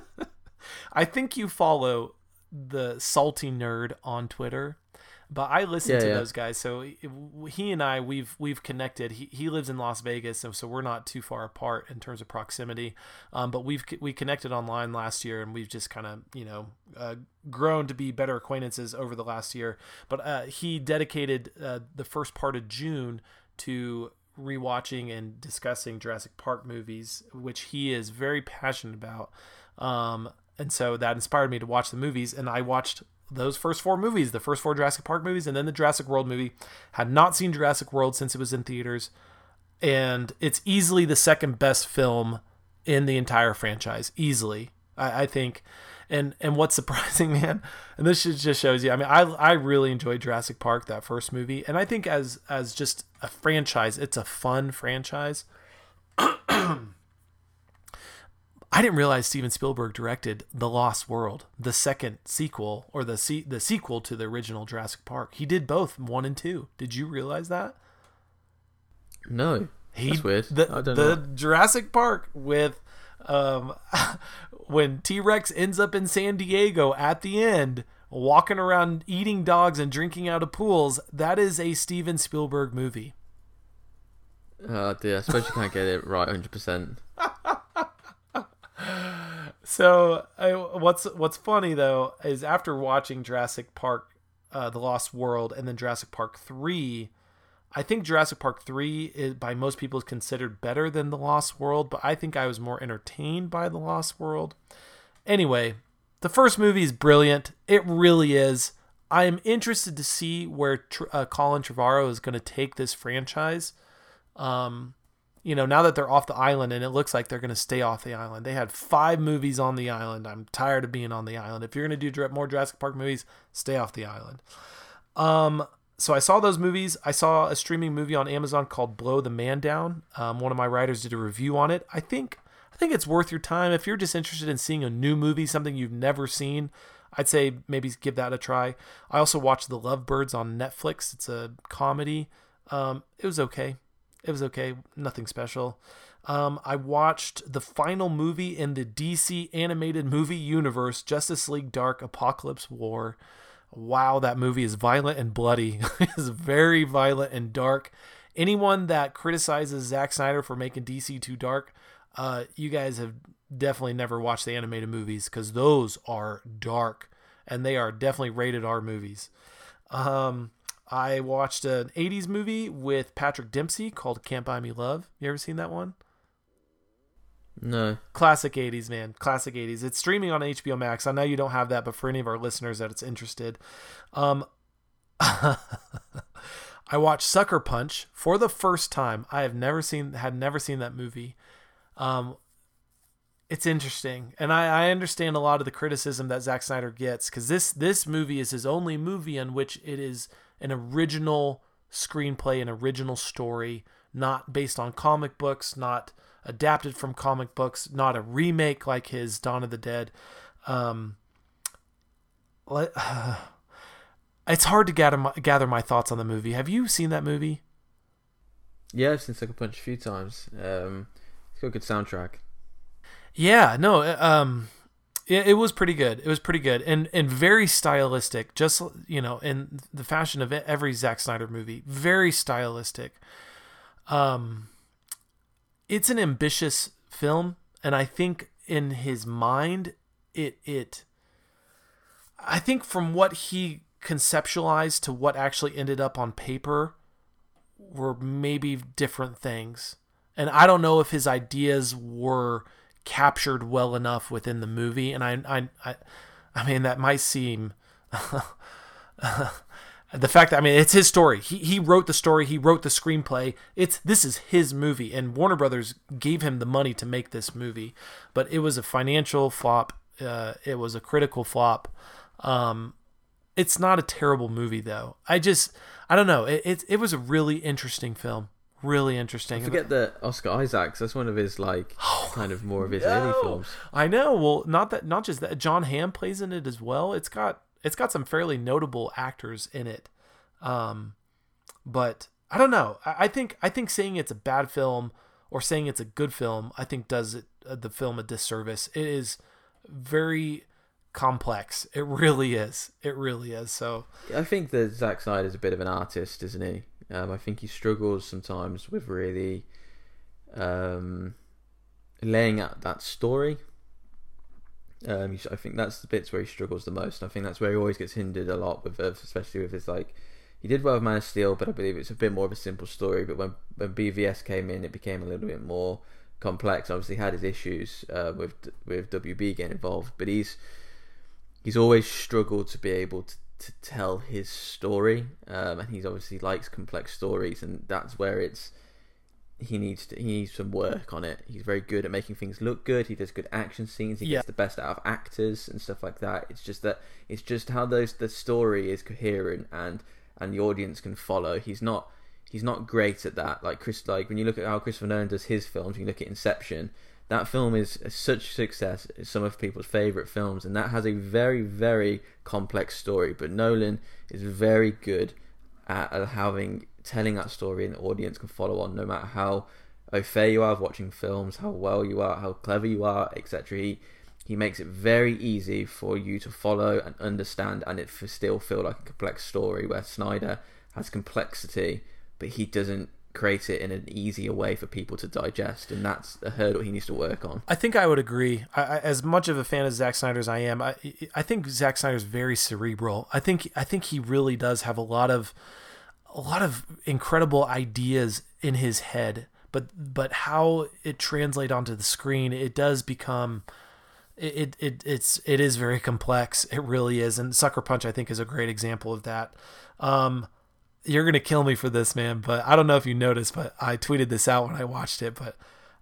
I think you follow the salty nerd on Twitter but I listen yeah, to yeah. those guys. So he and I, we've we've connected. He, he lives in Las Vegas, so so we're not too far apart in terms of proximity. Um, but we've we connected online last year, and we've just kind of you know uh, grown to be better acquaintances over the last year. But uh, he dedicated uh, the first part of June to rewatching and discussing Jurassic Park movies, which he is very passionate about. Um, and so that inspired me to watch the movies, and I watched those first four movies, the first four Jurassic Park movies, and then the Jurassic World movie. Had not seen Jurassic World since it was in theaters, and it's easily the second best film in the entire franchise. Easily, I, I think. And and what's surprising, man, and this just shows you. I mean, I I really enjoyed Jurassic Park that first movie, and I think as as just a franchise, it's a fun franchise. I didn't realize Steven Spielberg directed The Lost World, the second sequel or the se- the sequel to the original Jurassic Park. He did both, one and two. Did you realize that? No. He, That's weird. The, the know. Jurassic Park with um, when T Rex ends up in San Diego at the end, walking around eating dogs and drinking out of pools. That is a Steven Spielberg movie. Oh dear, I suppose you can't get it right 100%. so I, what's what's funny though is after watching Jurassic Park, uh, The Lost World, and then Jurassic Park three, I think Jurassic Park three is by most people is considered better than The Lost World, but I think I was more entertained by The Lost World. Anyway, the first movie is brilliant. It really is. I am interested to see where uh, Colin Trevorrow is going to take this franchise. Um, you know, now that they're off the island and it looks like they're going to stay off the island. They had five movies on the island. I'm tired of being on the island. If you're going to do more Jurassic Park movies, stay off the island. Um, so I saw those movies. I saw a streaming movie on Amazon called Blow the Man Down. Um, one of my writers did a review on it. I think I think it's worth your time if you're just interested in seeing a new movie, something you've never seen. I'd say maybe give that a try. I also watched The Lovebirds on Netflix. It's a comedy. Um, it was okay. It was okay, nothing special. Um, I watched the final movie in the DC animated movie universe, Justice League Dark Apocalypse War. Wow, that movie is violent and bloody. it's very violent and dark. Anyone that criticizes Zack Snyder for making DC too dark, uh, you guys have definitely never watched the animated movies because those are dark and they are definitely rated R movies. Um, I watched an 80s movie with Patrick Dempsey called Can't Buy Me Love. You ever seen that one? No. Classic 80s, man. Classic 80s. It's streaming on HBO Max. I know you don't have that, but for any of our listeners that it's interested, um, I watched Sucker Punch for the first time. I have never seen, had never seen that movie. Um, it's interesting, and I, I understand a lot of the criticism that Zack Snyder gets because this this movie is his only movie in which it is an original screenplay, an original story, not based on comic books, not adapted from comic books, not a remake like his Dawn of the Dead. Um, let, uh, it's hard to gather my, gather my thoughts on the movie. Have you seen that movie? Yeah, I've seen Sucker Punch a few times. Um, it's got a good soundtrack. Yeah, no, uh, um, it, it was pretty good. It was pretty good and and very stylistic. Just you know, in the fashion of every Zack Snyder movie, very stylistic. Um, it's an ambitious film, and I think in his mind, it it. I think from what he conceptualized to what actually ended up on paper were maybe different things. And I don't know if his ideas were captured well enough within the movie. And I, I, I, I mean, that might seem the fact that I mean, it's his story. He he wrote the story. He wrote the screenplay. It's this is his movie, and Warner Brothers gave him the money to make this movie, but it was a financial flop. Uh, it was a critical flop. Um, it's not a terrible movie though. I just I don't know. It it, it was a really interesting film. Really interesting. I forget that Oscar Isaacs. That's one of his like kind of more of his early films. I know. Well, not that. Not just that. Jon Hamm plays in it as well. It's got it's got some fairly notable actors in it. Um, but I don't know. I, I think I think saying it's a bad film or saying it's a good film, I think does it, uh, the film a disservice. It is very complex. It really is. It really is. So I think that Zack Snyder is a bit of an artist, isn't he? Um, I think he struggles sometimes with really um, laying out that story. Um, I think that's the bits where he struggles the most. I think that's where he always gets hindered a lot with, especially with his like. He did well with Man of Steel, but I believe it's a bit more of a simple story. But when when BVS came in, it became a little bit more complex. Obviously, had his issues uh, with with WB getting involved, but he's he's always struggled to be able to, to tell his story, um, and he's obviously likes complex stories, and that's where it's he needs to, he needs some work on it. He's very good at making things look good. He does good action scenes. He yeah. gets the best out of actors and stuff like that. It's just that it's just how those the story is coherent and and the audience can follow. He's not he's not great at that. Like Chris, like when you look at how Christopher Nolan does his films, you look at Inception that film is such success. It's some of people's favorite films, and that has a very, very complex story. But Nolan is very good at, having telling that story, and the audience can follow on, no matter how au fait you are of watching films, how well you are, how clever you are, etc. He he makes it very easy for you to follow and understand, and it still feel like a complex story. Where Snyder has complexity, but he doesn't create it in an easier way for people to digest, and that's a hurdle he needs to work on. I think I would agree. I, as much of a fan of Zack Snyder as I am, I, I think Zack Snyder's very cerebral. I think I think he really does have a lot of a lot of incredible ideas in his head, but but how it translate onto the screen, it does become. It, it it's it is very complex. It really is, and Sucker Punch I think is a great example of that. Um, you're gonna kill me for this, man. But I don't know if you noticed, but I tweeted this out when I watched it. But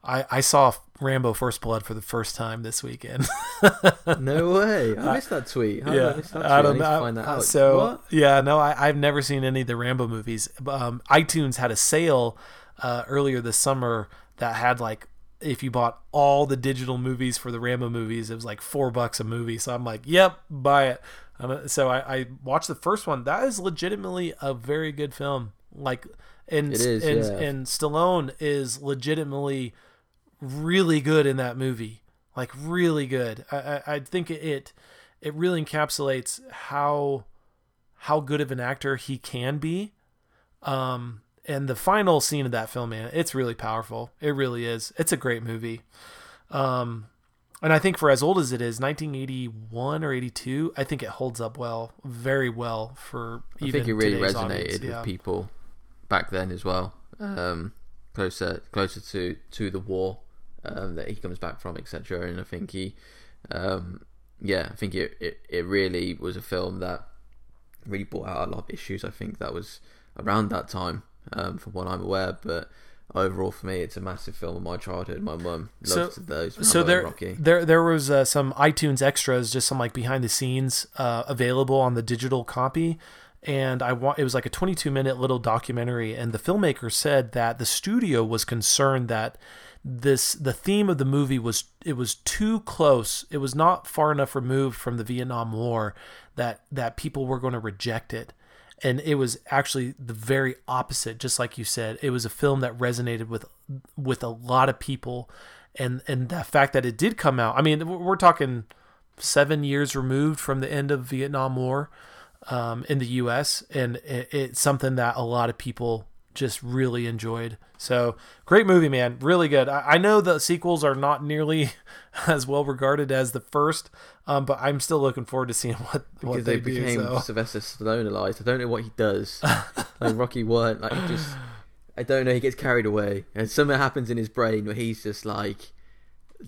I, I saw Rambo First Blood for the first time this weekend. no way! I missed that tweet. How yeah, I, that tweet? I don't I know. So what? yeah, no, I, I've never seen any of the Rambo movies. Um, iTunes had a sale uh, earlier this summer that had like if you bought all the digital movies for the Rambo movies, it was like four bucks a movie. So I'm like, yep, buy it. Um, so I, I, watched the first one. That is legitimately a very good film. Like, and is, and, yeah. and Stallone is legitimately really good in that movie. Like really good. I, I, I think it it really encapsulates how how good of an actor he can be. Um, and the final scene of that film, man, it's really powerful. It really is. It's a great movie. Um, and I think for as old as it is, 1981 or 82, I think it holds up well, very well for I think it really resonated audience. with Yeah. people back then as well. Um, closer closer to to the war um, that he comes back from, etc. And I think he, um, yeah, I think it, it it really was a film that really brought out a lot of issues. I think that was around that time, um, from what I'm aware, but. Overall, for me, it's a massive film of my childhood. My mum So- loved those. so there, Rocky. there, there was uh, some iTunes extras, just some like behind the scenes uh, available on the digital copy, and I wa- it was like a 22 minute little documentary, and the filmmaker said that the studio was concerned that this the theme of the movie was it was too close it was not far enough removed from the Vietnam War that that people were going to reject it and it was actually the very opposite just like you said. It was a film that resonated with with a lot of people. And and the fact that it did come out i mean we're talking 7 years removed from the end of Vietnam War um, in the US and it, it's something that a lot of people just really enjoyed. So great movie, man. Really good. I, I, know the sequels are not nearly as well regarded as the first, um, but I'm still looking forward to seeing what because they, they, became do. So. Sylvester Stallone I don't know what he does. like Rocky One, like just I don't know. He gets carried away, and something happens in his brain where he's just like,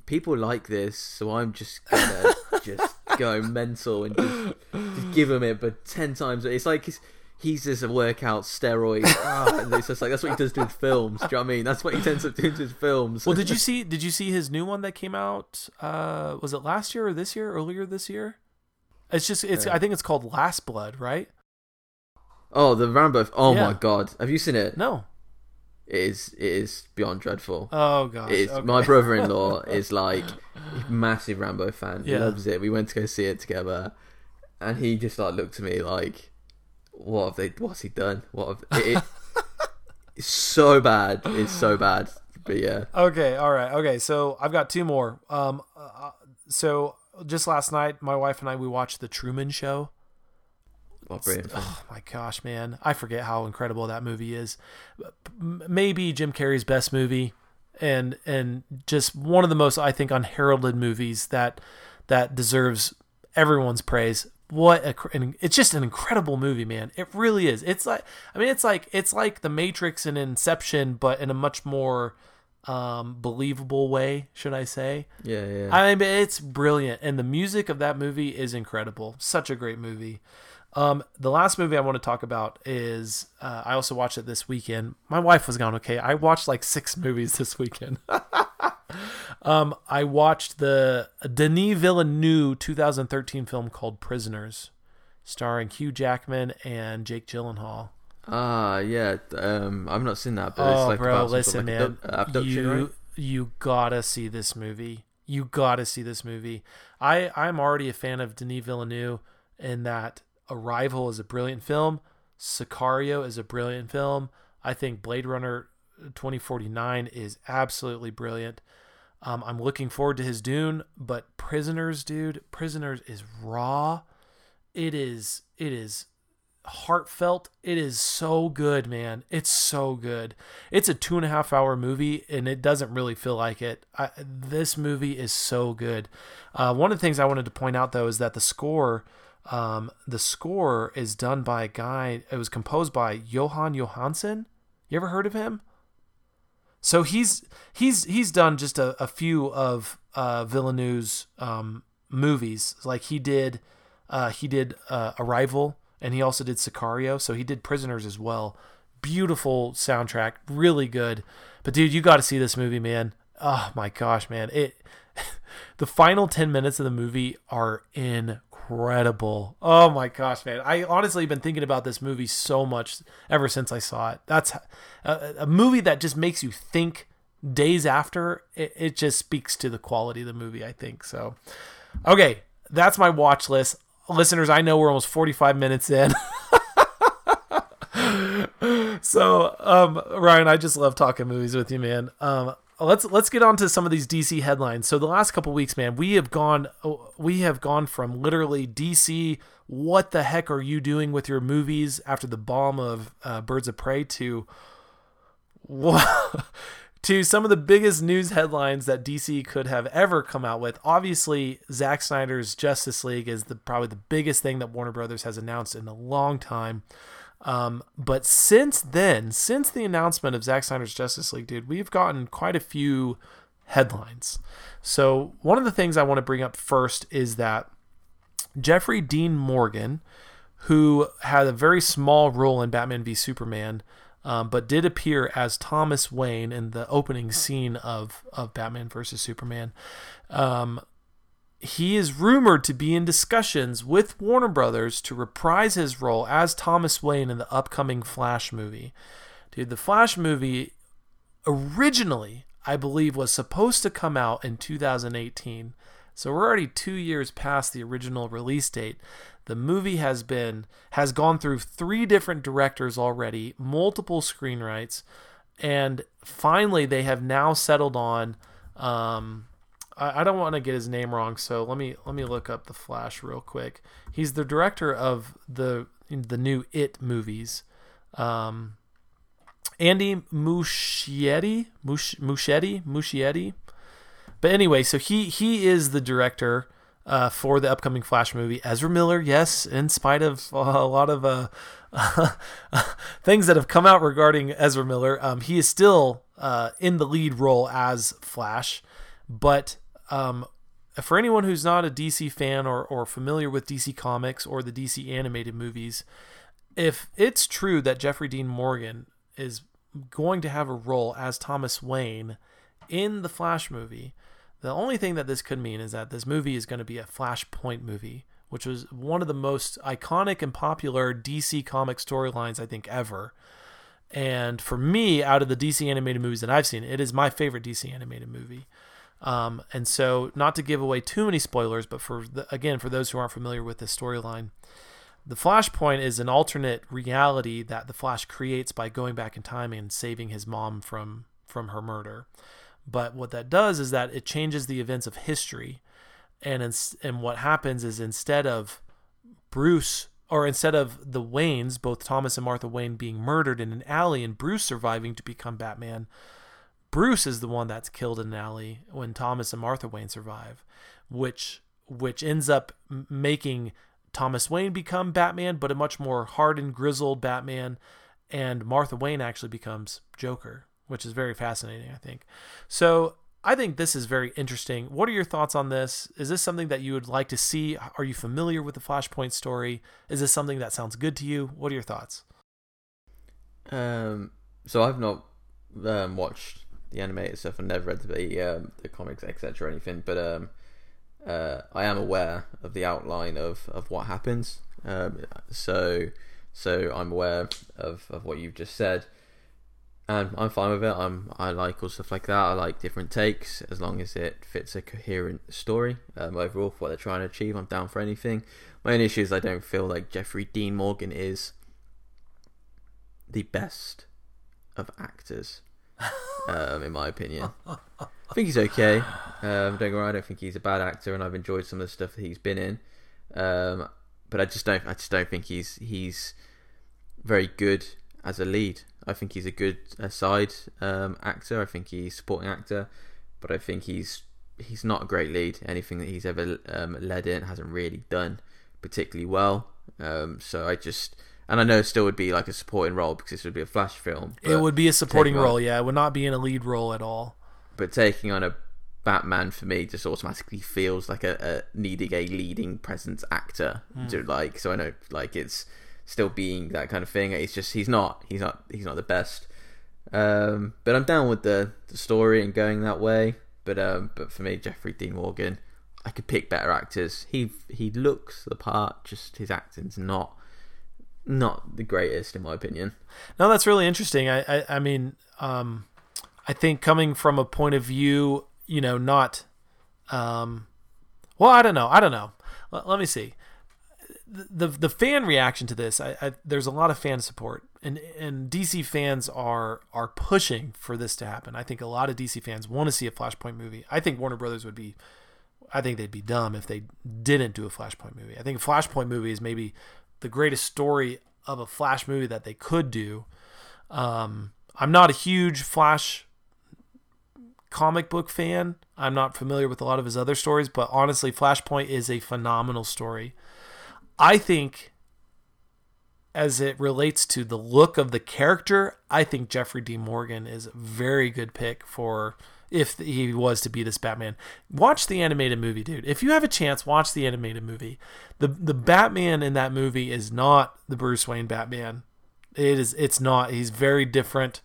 people like this, so I'm just gonna just go mental and just, just give him it, but ten times. It's like. It's, he's just a workout steroid. Ah, and it's just like that's what he does to his films. Do you know what I mean? That's what he tends to do to his films. Well, did you see? Did you see his new one that came out? Uh, was it last year or this year? Earlier this year? It's just it's. Yeah. I think it's called Last Blood, right? Oh, the Rambo. Oh Yeah. my god, have you seen it? No. It is. It is beyond dreadful. Oh is. okay. My brother-in-law is like massive Rambo fan. He loves it. We went to go see it together, and he just like looked at me like, "What have they? What's he done? What have it, it, It's so bad. It's so bad. But yeah, Okay, all right. Okay, so I've got two more. Um, uh, so just last night, my wife and I we watched the Truman Show. what Oh my gosh, man! I forget how incredible that movie is. Maybe Jim Carrey's best movie, and and just one of the most I think unheralded movies that that deserves everyone's praise. What a it's just an incredible movie, man. It really is. It's like I mean, it's like it's like The Matrix and Inception, but in a much more um, believable way, should I say? Yeah, yeah. I mean, it's brilliant, and the music of that movie is incredible. Such a great movie. Um, the last movie I want to talk about is uh, I also watched it this weekend. My wife was gone. Okay, I watched like six movies this weekend. um, I watched the Denis Villeneuve 2013 film called Prisoners, starring Hugh Jackman and Jake Gyllenhaal. Ah, yeah. Um, I've not seen that, but Oh, it's like bro, listen, like man. uh, abduction, you right? you gotta see this movie. You gotta see this movie. I I'm already a fan of Denis Villeneuve, in that Arrival is a brilliant film. Sicario is a brilliant film. I think Blade Runner 2049 is absolutely brilliant. Um, I'm looking forward to his Dune, but Prisoners, dude, Prisoners is raw. It is it is heartfelt. It is so good, man. It's so good. It's a two and a half hour movie, and it doesn't really feel like it. I, this movie is so good. Uh, one of the things I wanted to point out though is that the score, um, the score is done by a guy. It was composed by Jóhann Jóhannsson. You ever heard of him? So he's he's he's done just a, a few of uh, Villeneuve's um, movies. Like he did, uh, he did uh, Arrival, and he also did Sicario. So he did Prisoners as well. Beautiful soundtrack, really good. But dude, you got to see this movie, man. Oh my gosh, man! It the final 10 minutes of the movie are incredible. Oh my gosh, man. I honestly been thinking about this movie so much ever since I saw it. That's a, a movie that just makes you think days after. It, it just speaks to the quality of the movie, I think. So, okay, that's my watch list. Listeners, I know we're almost 45 minutes in. so, um, Ryan, I just love talking movies with you, man. Um, let's let's get on to some of these DC headlines. So the last couple weeks, man, we have gone we have gone from literally DC. What the heck are you doing with your movies after the bomb of uh, Birds of Prey to to some of the biggest news headlines that DC could have ever come out with. Obviously, Zack Snyder's Justice League is the probably the biggest thing that Warner Brothers has announced in a long time. Um, but since then, since the announcement of Zack Snyder's Justice League, dude, we've gotten quite a few headlines. So one of the things I want to bring up first is that Jeffrey Dean Morgan, who had a very small role in Batman v Superman, um, but did appear as Thomas Wayne in the opening scene of of Batman versus Superman. Um, he is rumored to be in discussions with Warner Brothers to reprise his role as Thomas Wayne in the upcoming Flash movie. Dude, the Flash movie originally, I believe, was supposed to come out in 2018. So we're already two years past the original release date. The movie has been has gone through three different directors already, multiple screenwrites, and finally they have now settled on. Um, I, I don't want to get his name wrong, so let me let me look up the Flash real quick. He's the director of the the new It movies. Um, Andy Muschietti, Musch, Muschietti, Muschietti. But anyway, so he he is the director uh, for the upcoming Flash movie. Ezra Miller, yes, in spite of uh, a lot of uh, things that have come out regarding Ezra Miller, um, he is still uh, in the lead role as Flash. But um, for anyone who's not a DC fan or, or familiar with DC Comics or the DC animated movies, if it's true that Jeffrey Dean Morgan is going to have a role as Thomas Wayne in the Flash movie, the only thing that this could mean is that this movie is going to be a Flashpoint movie, which was one of the most iconic and popular DC comic storylines I think ever. And for me, out of the DC animated movies that I've seen, it is my favorite DC animated movie. Um, and so, not to give away too many spoilers, but for the, again, for those who aren't familiar with this storyline, the Flashpoint is an alternate reality that the Flash creates by going back in time and saving his mom from from her murder. But what that does is that it changes the events of history. And, and what happens is instead of Bruce, or instead of the Waynes, both Thomas and Martha Wayne, being murdered in an alley and Bruce surviving to become Batman, Bruce is the one that's killed in an alley when Thomas and Martha Wayne survive, which which ends up making Thomas Wayne become Batman, but a much more hardened, grizzled Batman, and Martha Wayne actually becomes Joker which is very fascinating, I think. So I think this is very interesting. What are your thoughts on this? Is this something that you would like to see? Are you familiar with the Flashpoint story? Is this something that sounds good to you? What are your thoughts? Um, so I've not um, watched the animated stuff and never read the um, the comics, etc., or anything. But um, uh, I am aware of the outline of, of what happens. Um, so so I'm aware of, of what you've just said and I'm fine with it. I'm I like all stuff like that. I like different takes as long as it fits a coherent story. Um, overall, for what they're trying to achieve, I'm down for anything. My only issue is I don't feel like Jeffrey Dean Morgan is the best of actors, um, in my opinion. I think he's okay. Um, don't me wrong, I don't think he's a bad actor, and I've enjoyed some of the stuff that he's been in. Um, but I just don't. I just don't think he's he's very good as a lead. I think he's a good side um, actor. I think he's a supporting actor, but I think he's he's not a great lead. Anything that he's ever um, led in hasn't really done particularly well. Um, so I just and I know it still would be like a supporting role because this would be a flash film. It would be a supporting role, on, yeah. It would not be in a lead role at all. But taking on a Batman for me just automatically feels like a, a needing a leading presence actor mm. to like. So I know like it's still being that kind of thing. It's just he's not he's not he's not the best. Um, but I'm down with the, the story and going that way. But um, but for me, Jeffrey Dean Morgan, I could pick better actors. He he looks the part. Just his acting's not not the greatest in my opinion. No, that's really interesting. I I, I mean, um, I think coming from a point of view, you know, not, um, well, I don't know. I don't know. Let, let me see the the fan reaction to this, I, I, there's a lot of fan support, and and DC fans are are pushing for this to happen. I think a lot of DC fans want to see a Flashpoint movie. I think Warner Brothers would be, I think they'd be dumb if they didn't do a Flashpoint movie. I think a Flashpoint movie is maybe the greatest story of a Flash movie that they could do. Um, I'm not a huge Flash comic book fan. I'm not familiar with a lot of his other stories, but honestly, Flashpoint is a phenomenal story. I think as it relates to the look of the character, I think Jeffrey Dean Morgan is a very good pick for if he was to be this Batman. Watch the animated movie, dude. If you have a chance, watch the animated movie. The the Batman in that movie is not the Bruce Wayne Batman. It is it's not. He's very different.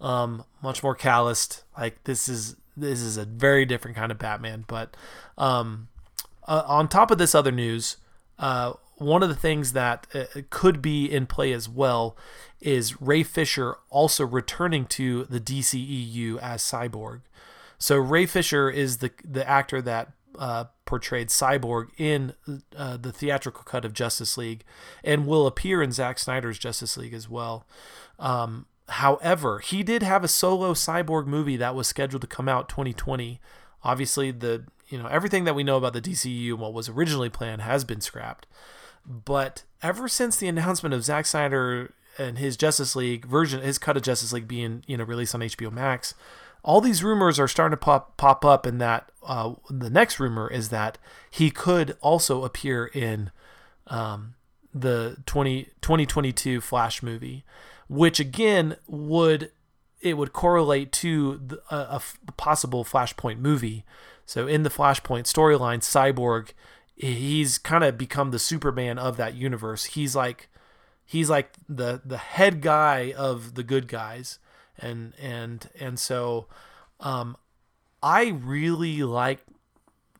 Um much more calloused. Like this is this is a very different kind of Batman, but um uh, on top of this other news, uh, one of the things that uh, could be in play as well is Ray Fisher also returning to the DCEU as Cyborg. So Ray Fisher is the the actor that uh, portrayed Cyborg in uh, the theatrical cut of Justice League, and will appear in Zack Snyder's Justice League as well. Um, however, he did have a solo Cyborg movie that was scheduled to come out 2020. Obviously, the you know everything that we know about the DCU and what was originally planned has been scrapped. But ever since the announcement of Zack Snyder and his Justice League version, his cut of Justice League being you know released on HBO Max, all these rumors are starting to pop pop up. And that uh, the next rumor is that he could also appear in um, the 20, 2022 Flash movie, which again would it would correlate to the, a, a possible Flashpoint movie. So in the Flashpoint storyline, Cyborg he's kind of become the Superman of that universe. He's like he's like the the head guy of the good guys and and and so um I really like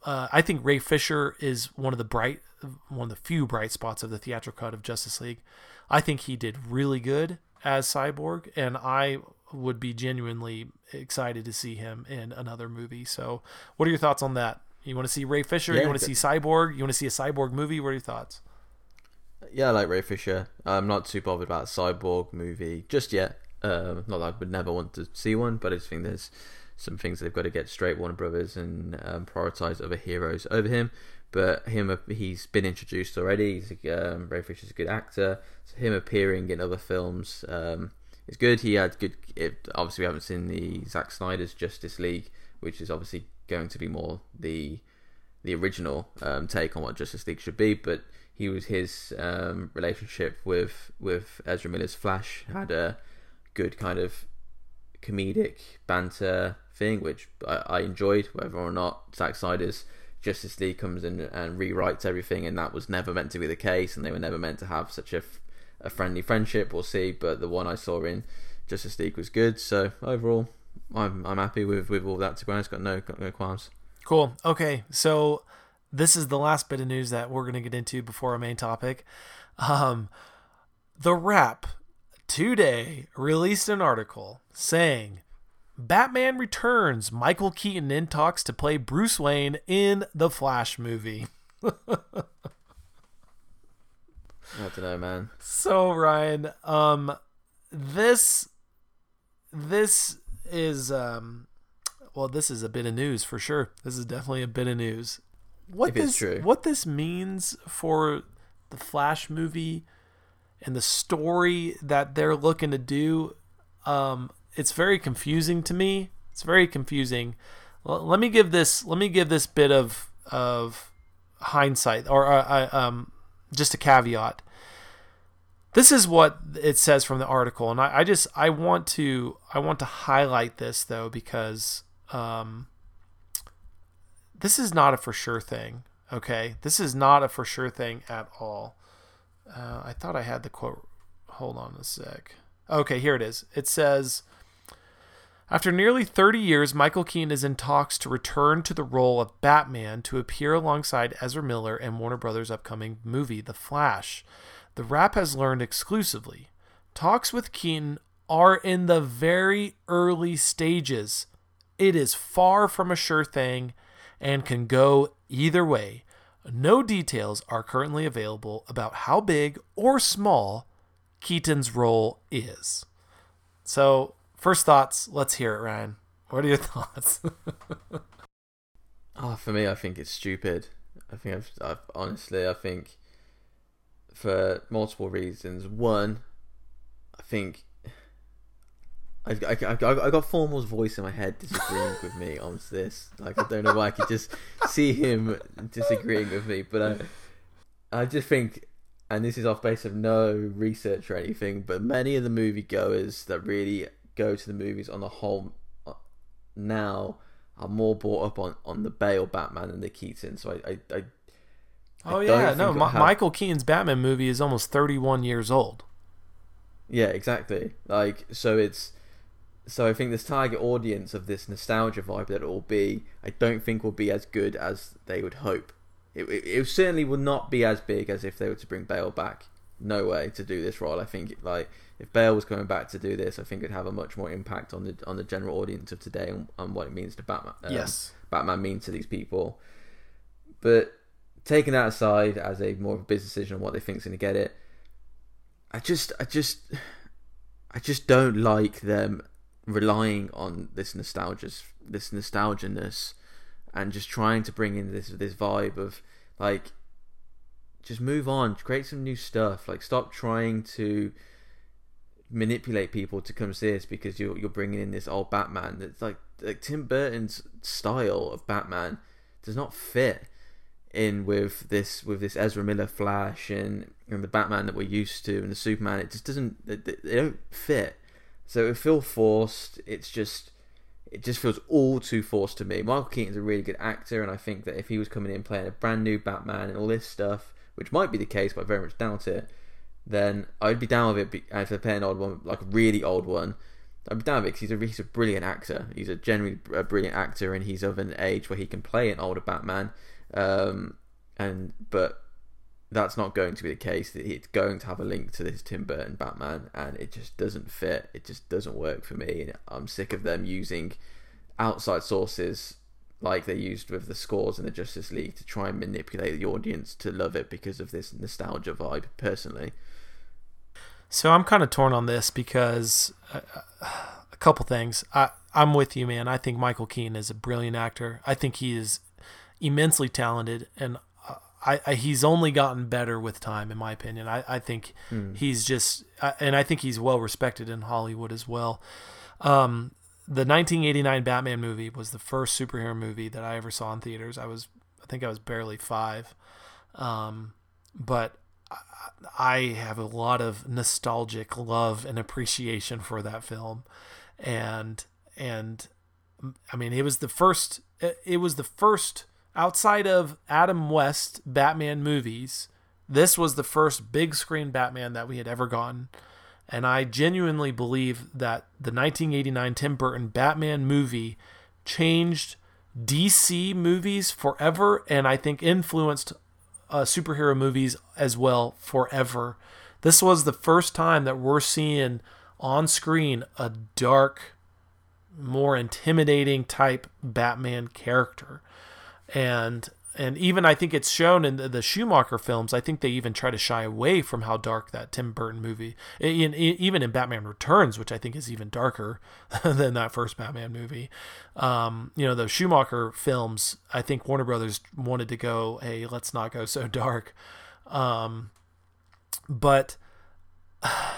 uh, I think Ray Fisher is one of the bright one of the few bright spots of the theatrical cut of Justice League. I think he did really good as Cyborg and I would be genuinely excited to see him in another movie. So, what are your thoughts on that? You want to see Ray Fisher? Yeah, you want to see Cyborg? You want to see a Cyborg movie? What are your thoughts? Yeah, I like Ray Fisher. I'm not too bothered about a Cyborg movie just yet. Um, not that I would never want to see one, but I just think there's some things they've got to get straight, Warner Brothers, and um, prioritize other heroes over him. But him, he's been introduced already. He's, um, Ray Fisher's a good actor. So him appearing in other films um, is good. He had good. It, obviously, we haven't seen the Zack Snyder's Justice League, which is obviously going to be more the the original um, take on what Justice League should be, but he was his um, relationship with with Ezra Miller's Flash had a good kind of comedic banter thing, which I, I enjoyed. Whether or not Zack Snyder's Justice League comes in and rewrites everything, and that was never meant to be the case, and they were never meant to have such a, a friendly friendship. We'll see, but the one I saw in Justice League was good. So overall, I'm I'm happy with with all that. To be honest, got no got no qualms. Cool. Okay, so this is the last bit of news that we're going to get into before our main topic. Um, the Wrap today released an article saying Batman returns. Michael Keaton in talks to play Bruce Wayne in the Flash movie. I don't know, man. So Ryan, um, this this is um well this is a bit of news for sure. This is definitely a bit of news. What if this what this means for the Flash movie and the story that they're looking to do um it's very confusing to me. It's very confusing. Let me give this let me give this bit of of hindsight or uh um just a caveat this is what it says from the article and I, I, just i want to i want to highlight this though because um, this is not a for sure thing okay this is not a for sure thing at all uh, i thought i had the quote hold on a sec okay here it is it says after nearly 30 years, Michael Keaton is in talks to return to the role of Batman to appear alongside Ezra Miller in Warner Brothers' upcoming movie, The Flash. The Wrap has learned exclusively. Talks with Keaton are in the very early stages. It is far from a sure thing and can go either way. No details are currently available about how big or small Keaton's role is. So, first thoughts, let's hear it, Ryan. What are your thoughts? oh, for me, I think it's stupid. I think I've, I've honestly, I think for multiple reasons. One, I think I, I, I, I got Formal's voice in my head disagreeing with me on this. Like I don't know why I could just see him disagreeing with me, but I, I just think, and this is off base of no research or anything, but many of the moviegoers that really go to the movies on the whole uh, now are more brought up on, on the Bale Batman than the Keaton. So I, I, I Oh yeah, no. Ma- have... Michael Keaton's Batman movie is almost 31 years old. Yeah, exactly. Like so, it's so I think this target audience of this nostalgia vibe that it will be, I don't think will be as good as they would hope. it, it, it certainly will not be as big as if they were to bring Bale back. No way to do this role. I think like if Bale was coming back to do this, I think it'd have a much more impact on the on the general audience of today and, and what it means to Batman. Um, yes, Batman means to these people. But taking that aside as a more of a business decision on what they think's going to get it, I just, I just, I just don't like them relying on this nostalgia, this nostalgia-ness, and just trying to bring in this this vibe of like, just move on, create some new stuff. Like, stop trying to manipulate people to come see this because you're you're bringing in this old Batman. That's like like Tim Burton's style of Batman does not fit in with this with this Ezra Miller Flash and, and the Batman that we're used to and the Superman. It just doesn't they, they don't fit. So it feels forced. It's just it just feels all too forced to me. Michael Keaton's a really good actor, and I think that if he was coming in playing a brand new Batman and all this stuff, which might be the case, but I very much doubt it, then I'd be down with it. If they're playing an old one, like a really old one, I'd be down with it because he's a he's a brilliant actor. He's a genuinely a brilliant actor, and he's of an age where he can play an older Batman. Um, and but that's not going to be the case. It's going to have a link to this Tim Burton Batman, and it just doesn't fit. It just doesn't work for me. I'm sick of them using outside sources like they used with the scores in the Justice League to try and manipulate the audience to love it because of this nostalgia vibe. Personally, so I'm kind of torn on this because uh, a couple things. I I'm with you, man. I think Michael Keaton is a brilliant actor. I think he is immensely talented, and I, I, he's only gotten better with time, in my opinion. I, I think mm. he's just, and I think he's well respected in Hollywood as well. Um, the 1989 Batman movie was the first superhero movie that I ever saw in theaters. I was, I think I was barely five, um, but I have a lot of nostalgic love and appreciation for that film, and and I mean it was the first, it was the first outside of Adam West Batman movies, this was the first big screen Batman that we had ever gotten. And I genuinely believe that the 1989 Tim Burton Batman movie changed DC movies forever and I think influenced uh, superhero movies as well forever. This was the first time that we're seeing on screen a dark, more intimidating type Batman character and and even I think it's shown in the, the, Schumacher films. I think they even try to shy away from how dark that Tim Burton movie, in, in, even in Batman Returns, which I think is even darker than that first Batman movie. Um, you know, the Schumacher films. I think Warner Brothers wanted to go, hey, let's not go so dark. Um, but I,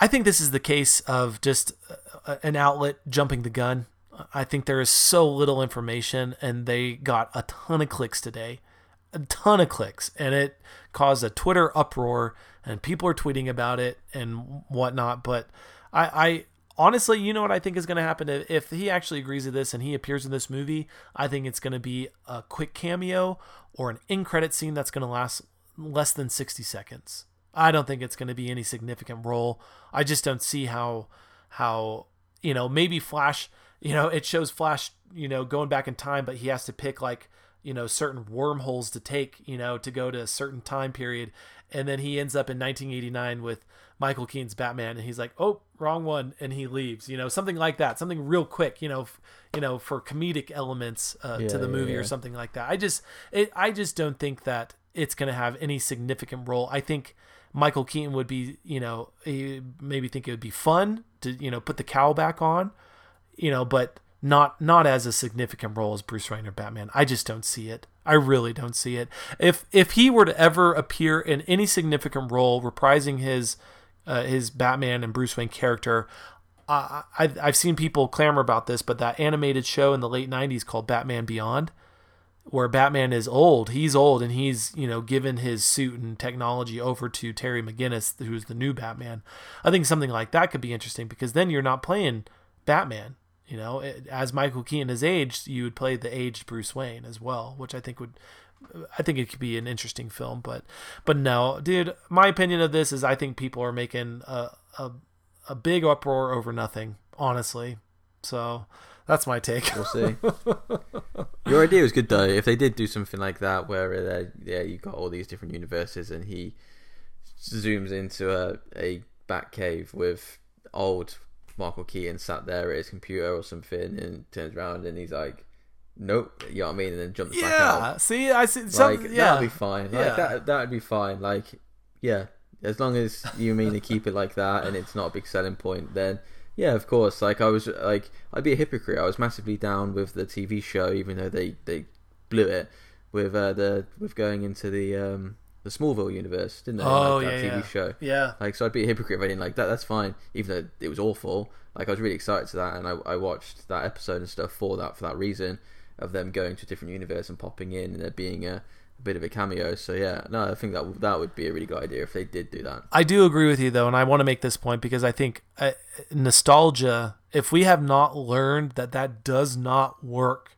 I think this is the case of just an outlet jumping the gun I think there is so little information, and they got a ton of clicks today, a ton of clicks, and it caused a Twitter uproar, and people are tweeting about it and whatnot. But I, I honestly, you know what I think is going to happen if he actually agrees to this and he appears in this movie. I think it's going to be a quick cameo or an in credit scene that's going to last less than sixty seconds. I don't think it's going to be any significant role. I just don't see how how you know maybe Flash you know, it shows Flash, you know, going back in time, but he has to pick like, you know, certain wormholes to take, you know, to go to a certain time period. And then he ends up in 1989 with Michael Keaton's Batman and he's like, "Oh, wrong one." And he leaves, you know, something like that, something real quick, you know, f- you know, for comedic elements uh, yeah, to the movie yeah, yeah. or something like that. I just it, I just don't think that it's going to have any significant role. I think Michael Keaton would be, you know, maybe think it would be fun to, you know, put the cowl back on you know, but not not as a significant role as Bruce Wayne or Batman. I just don't see it. I really don't see it. If if he were to ever appear in any significant role, reprising his uh, his Batman and Bruce Wayne character, uh, I've I've seen people clamor about this, but that animated show in the late '90s called Batman Beyond, where Batman is old, he's old, and he's you know given his suit and technology over to Terry McGinnis, who's the new Batman. I think something like that could be interesting because then you're not playing Batman you know, as Michael Keaton has aged, you would play the aged Bruce Wayne as well, which I think would I think it could be an interesting film, but but no, dude. My opinion of this is I think people are making a a, a big uproar over nothing, honestly. So that's my take. We'll see. Your idea was good though. If they did do something like that, where uh, yeah, you got all these different universes, and he zooms into a a bat cave with old Michael Keaton sat there at his computer or something, and turns around and he's like, "Nope," you know what I mean, and then jumps back out. Yeah. See, I see. Some, like yeah. that'd be fine. Like Yeah. that that'd be fine. Like yeah, as long as you mean to keep it like that and it's not a big selling point, then yeah, of course. Like I was like I'd be a hypocrite. I was massively down with the TV show, even though they they blew it with uh, the with going into the um the Smallville universe, didn't they? Oh, like, that yeah, TV yeah. show. yeah. Like, so I'd be a hypocrite if I didn't like that. That's fine, even though it was awful. Like, I was really excited to that, and I, I watched that episode and stuff for that for that reason of them going to a different universe and popping in and there being a, a bit of a cameo. So yeah, no, I think that that would be a really good idea if they did do that. I do agree with you though, and I want to make this point because I think uh, nostalgia. If we have not learned that that does not work,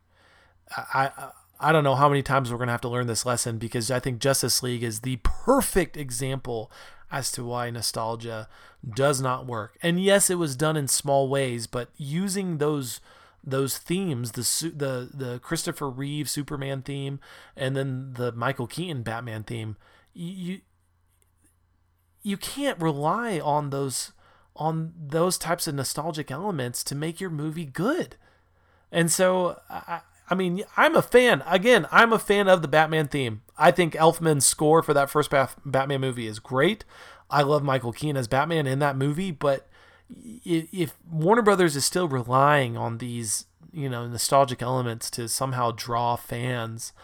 I, I I don't know how many times we're gonna have to learn this lesson because I think Justice League is the perfect example as to why nostalgia does not work. And yes, it was done in small ways, but using those those themes the the the Christopher Reeve Superman theme and then the Michael Keaton Batman theme you you can't rely on those on those types of nostalgic elements to make your movie good. And so I mean, I'm a fan. Again, I'm a fan of the Batman theme. I think Elfman's score for that first Bat- Batman movie is great. I love Michael Keaton as Batman in that movie, but if Warner Brothers is still relying on these, you know, nostalgic elements to somehow draw fans,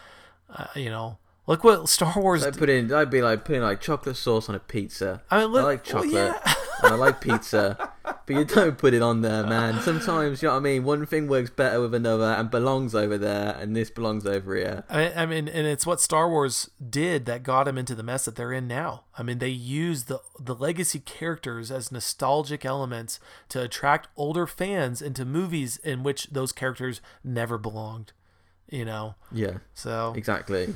uh, you know, look what Star Wars. I'd put in, I'd be like putting like chocolate sauce on a pizza. I mean, look- like well, chocolate yeah. and I like pizza, but you don't put it on there, man. Sometimes you know what I mean. One thing works better with another and belongs over there, and this belongs over here. I, I mean, and it's what Star Wars did that got them into the mess that they're in now. I mean, they used the the legacy characters as nostalgic elements to attract older fans into movies in which those characters never belonged. You know, Yeah, so exactly.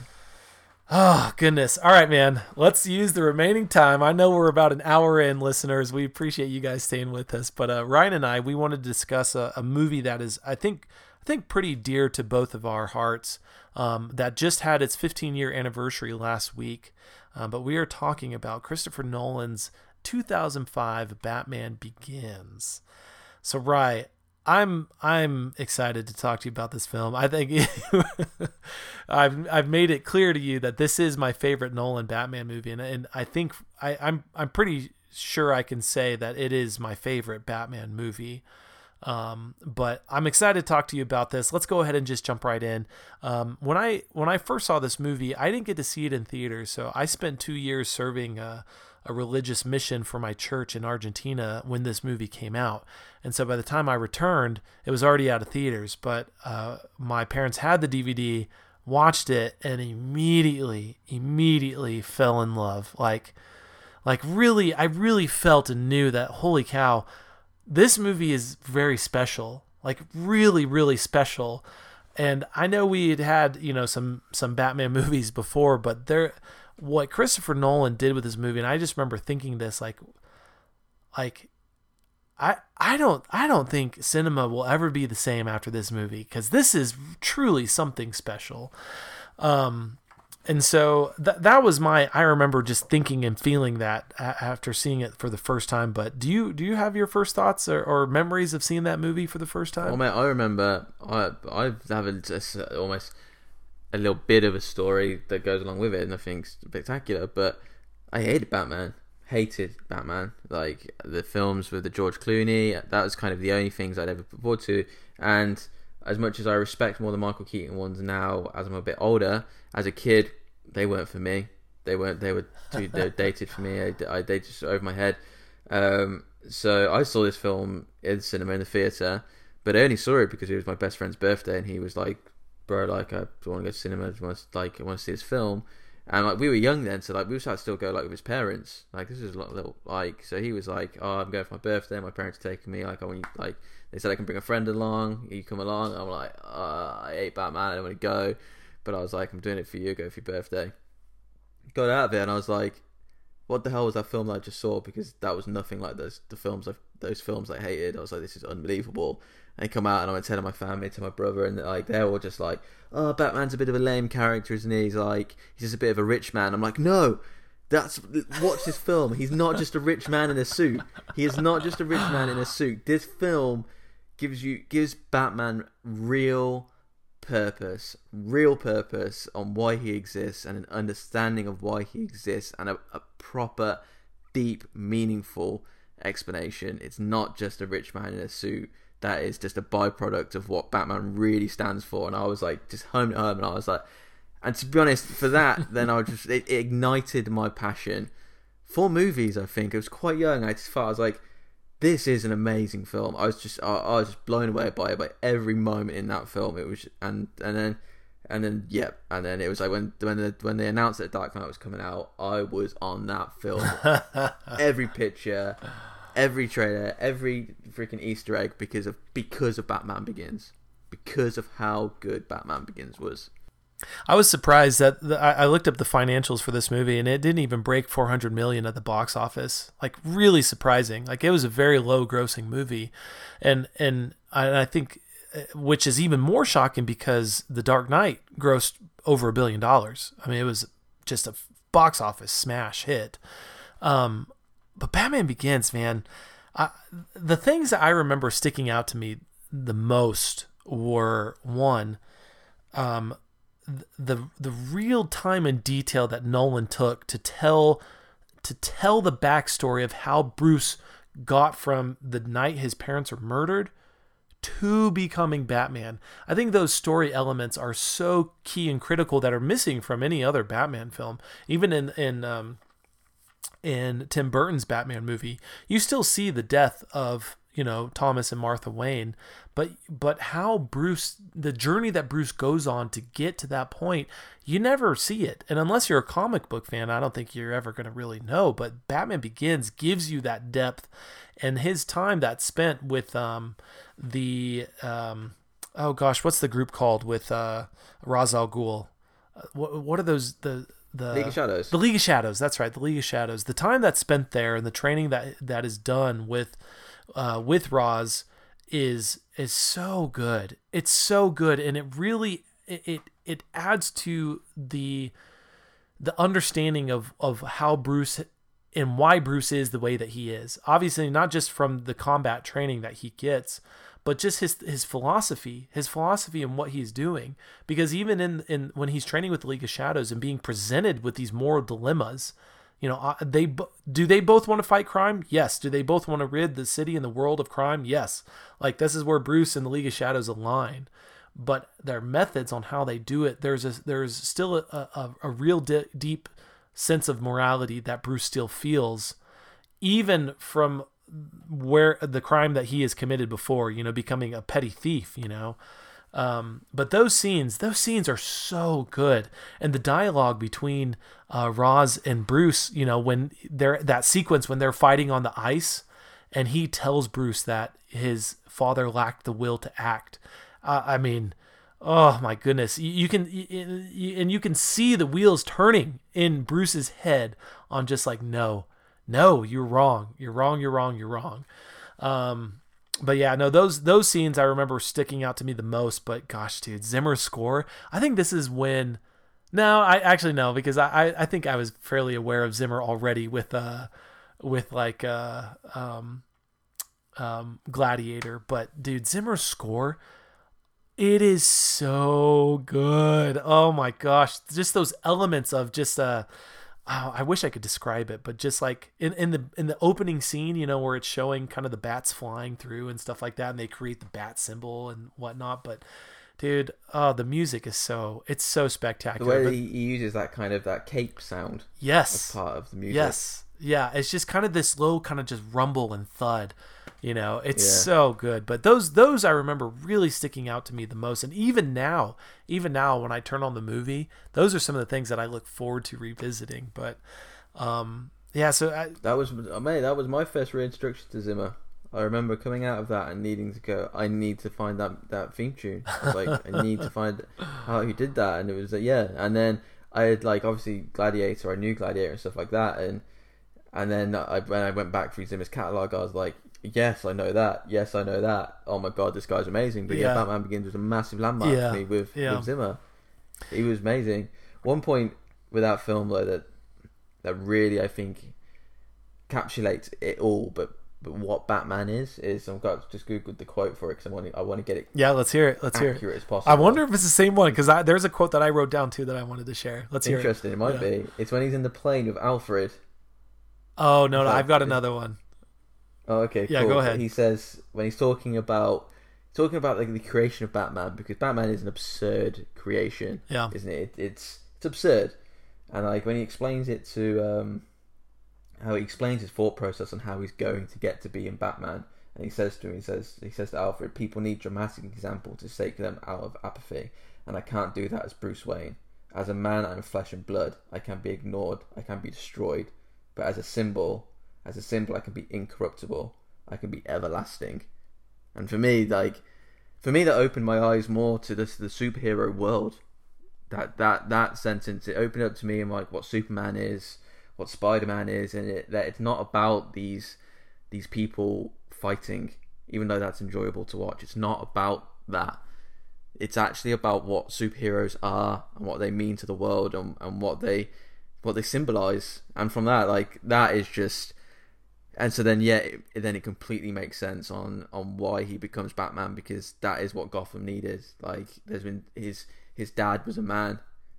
Oh goodness. All right, man. Let's use the remaining time. I know we're about an hour in, listeners. We appreciate you guys staying with us. But uh, Ryan and I, we wanted to discuss a, a movie that is, I think, I think pretty dear to both of our hearts. Um, that just had its 15 year anniversary last week. Uh, but we are talking about Christopher Nolan's 2005 Batman Begins. So, Ryan, I'm I'm excited to talk to you about this film. I think I've I've made it clear to you that this is my favorite Nolan Batman movie, and, and I think I, I'm I'm pretty sure I can say that it is my favorite Batman movie. Um, but I'm excited to talk to you about this. Let's go ahead and just jump right in. Um, when I when I first saw this movie, I didn't get to see it in theaters, so I spent two years serving a, a religious mission for my church in Argentina when this movie came out. And so by the time I returned, it was already out of theaters. But uh, my parents had the DVD, watched it, and immediately, immediately fell in love. Like, like really, I really felt and knew that holy cow, this movie is very special. Like really, really special. And I know we had had you know some some Batman movies before, but there, what Christopher Nolan did with this movie, and I just remember thinking this like, like I I don't I don't think cinema will ever be the same after this movie because this is truly something special. Um, and so that that was my I remember just thinking and feeling that after seeing it for the first time. But do you do you have your first thoughts or, or memories of seeing that movie for the first time? Oh man, I remember I I have a, just almost a little bit of a story that goes along with it, nothing spectacular, but I hated Batman. Hated Batman. Like the films with the George Clooney, that was kind of the only things I'd ever put forward to. And as much as I respect more the Michael Keaton ones now, as I'm a bit older, as a kid, they weren't for me. They weren't. They were too they were dated for me. I, I they just over my head. Um, so I saw this film in the cinema in the theater, but I only saw it because it was my best friend's birthday, and he was like, "Bro, like, I want to go to cinema. I want to, like, I want to see this film." And like we were young then, so like we to still go like with his parents. Like this is a little like so he was like, "Oh, I'm going for my birthday. My parents are taking me. Like I want you like they said I can bring a friend along. You come along." I'm like, uh, "I hate Batman. I don't want to go," but I was like, "I'm doing it for you. Go for your birthday." Got out of it and I was like, "What the hell was that film that I just saw?" Because that was nothing like those the films I've those films I hated. I was like, this is unbelievable. And come out and I'm telling my family, to my brother, and like they're all just like, oh, Batman's a bit of a lame character, isn't he? He's like, he's just a bit of a rich man. I'm like, no, that's watch this film. He's not just a rich man in a suit. He is not just a rich man in a suit. This film gives you gives Batman real purpose, real purpose on why he exists, and an understanding of why he exists, and a, a proper, deep, meaningful explanation. It's not just a rich man in a suit. That is just a byproduct of what Batman really stands for. And I was like, just home at home, and I was like, and to be honest, for that, then I just it, it ignited my passion for movies. I think I was quite young. I just felt I was like, this is an amazing film. I was just I, I was just blown away by it, by every moment in that film. It was and and then and then yeah, and then it was like when when the, when they announced that Dark Knight was coming out, I was on that film. every picture, every trailer, every freaking Easter egg because of because of Batman Begins, because of how good Batman Begins was. I was surprised that the, I looked up the financials for this movie and it didn't even break 400 million at the box office. Like really surprising. Like it was a very low grossing movie, and and I, I think, uh, which is even more shocking because The Dark Knight grossed over a billion dollars. I mean, it was just a box office smash hit. Um, but Batman Begins, man, I, the things that I remember sticking out to me the most were one. Um, the the real time and detail that Nolan took to tell to tell the backstory of how Bruce got from the night his parents were murdered to becoming Batman. I think those story elements are so key and critical that are missing from any other Batman film. Even in in um, in Tim Burton's Batman movie, you still see the death of you know Thomas and Martha Wayne. But but how Bruce the journey that Bruce goes on to get to that point you never see it. And unless you're a comic book fan I don't think you're ever going to really know. But Batman Begins gives you that depth and his time that spent with um the um oh gosh what's the group called with uh Ra's al Ghul? Uh, what what are those the the League of Shadows. The League of Shadows. That's right. The League of Shadows. The time that's spent there and the training that that is done with uh, with Ra's is is so good. It's so good, and it really it it, it adds to the the understanding of of how Bruce and why Bruce is the way that he is. Obviously, not just from the combat training that he gets, but just his his philosophy, his philosophy and what he's doing. Because even in in when he's training with the League of Shadows and being presented with these moral dilemmas, you know, uh, they do they both want to fight crime? Yes. Do they both want to rid the city and the world of crime? Yes. Like this is where Bruce and the League of Shadows align, but their methods on how they do it, there's a there's still a a, a real di- deep sense of morality that Bruce still feels, even from where the crime that he has committed before. You know, becoming a petty thief. You know. Um, but those scenes, those scenes are so good, and the dialogue between uh, Ra's and Bruce, you know, when they're that sequence when they're fighting on the ice, and he tells Bruce that his father lacked the will to act. Uh, I mean, oh my goodness, you, you can you, and you can see the wheels turning in Bruce's head on just like no, no, you're wrong, you're wrong, you're wrong, you're wrong. Um, but yeah, no, those those scenes I remember sticking out to me the most. But gosh, dude, Zimmer's score. I think this is when. No, I actually no because I I think I was fairly aware of Zimmer already with uh with like uh um um Gladiator, but dude, Zimmer's score. It is so good. Oh my gosh, just those elements of just uh oh, I wish I could describe it, but just like in, in the in the opening scene, you know, where it's showing kind of the bats flying through and stuff like that, and they create the bat symbol and whatnot. But dude, oh, the music is so it's so spectacular. The way but, he uses that kind of that cape sound, yes, as part of the music. Yes, yeah, it's just kind of this low, kind of just rumble and thud. You know, it's yeah. so good. But those those I remember really sticking out to me the most. And even now, even now when I turn on the movie, those are some of the things that I look forward to revisiting. But um yeah, so I, that was uh, mate, that was my first reintroduction to Zimmer. I remember coming out of that and needing to go. I need to find that that theme tune. I like, I need to find how he did that, and it was like, yeah. And then I had like obviously Gladiator. I knew Gladiator and stuff like that, and and then I, when I went back through Zimmer's catalog, I was like, yes, I know that. Yes, I know that. Oh my god, this guy's amazing. But yeah, Yeah. Batman Begins was a massive landmark Yeah. for me with, Yeah. with Zimmer. He was amazing. One point with that film though that that really I think encapsulates it all, but but what Batman is is I've got just googled the quote for it because I want to, I want to get it Yeah, let's hear it. Let's hear it. accurate as possible. I wonder if it's the same one because there's a quote that I wrote down too that I wanted to share. Let's hear it. Interesting, it, might Yeah. be. It's when he's in the plane with Alfred. Oh no, no, I've got another one. Oh, okay. Yeah, cool. go ahead. He says when he's talking about talking about like the creation of Batman because Batman is an absurd creation, Yeah. isn't it? it it's it's absurd, and like when he explains it to um, how he explains his thought process on how he's going to get to be in Batman, and he says to him, he says he says to Alfred, people need dramatic example to shake them out of apathy, and I can't do that as Bruce Wayne. As a man, I'm flesh and blood. I can be ignored. I can be destroyed. But as a symbol, as a symbol, I can be incorruptible. I can be everlasting. And for me, like, for me, that opened my eyes more to this the superhero world. That that that sentence it opened up to me and like what Superman is, what Spider Man is, and it, that it's not about these these people fighting, even though that's enjoyable to watch. It's not about that. It's actually about what superheroes are and what they mean to the world and, and what they what they symbolize. And from that, like that is just and so then yeah it, then it completely makes sense on on why he becomes batman because that is what gotham needed. Like there's been his his dad was a man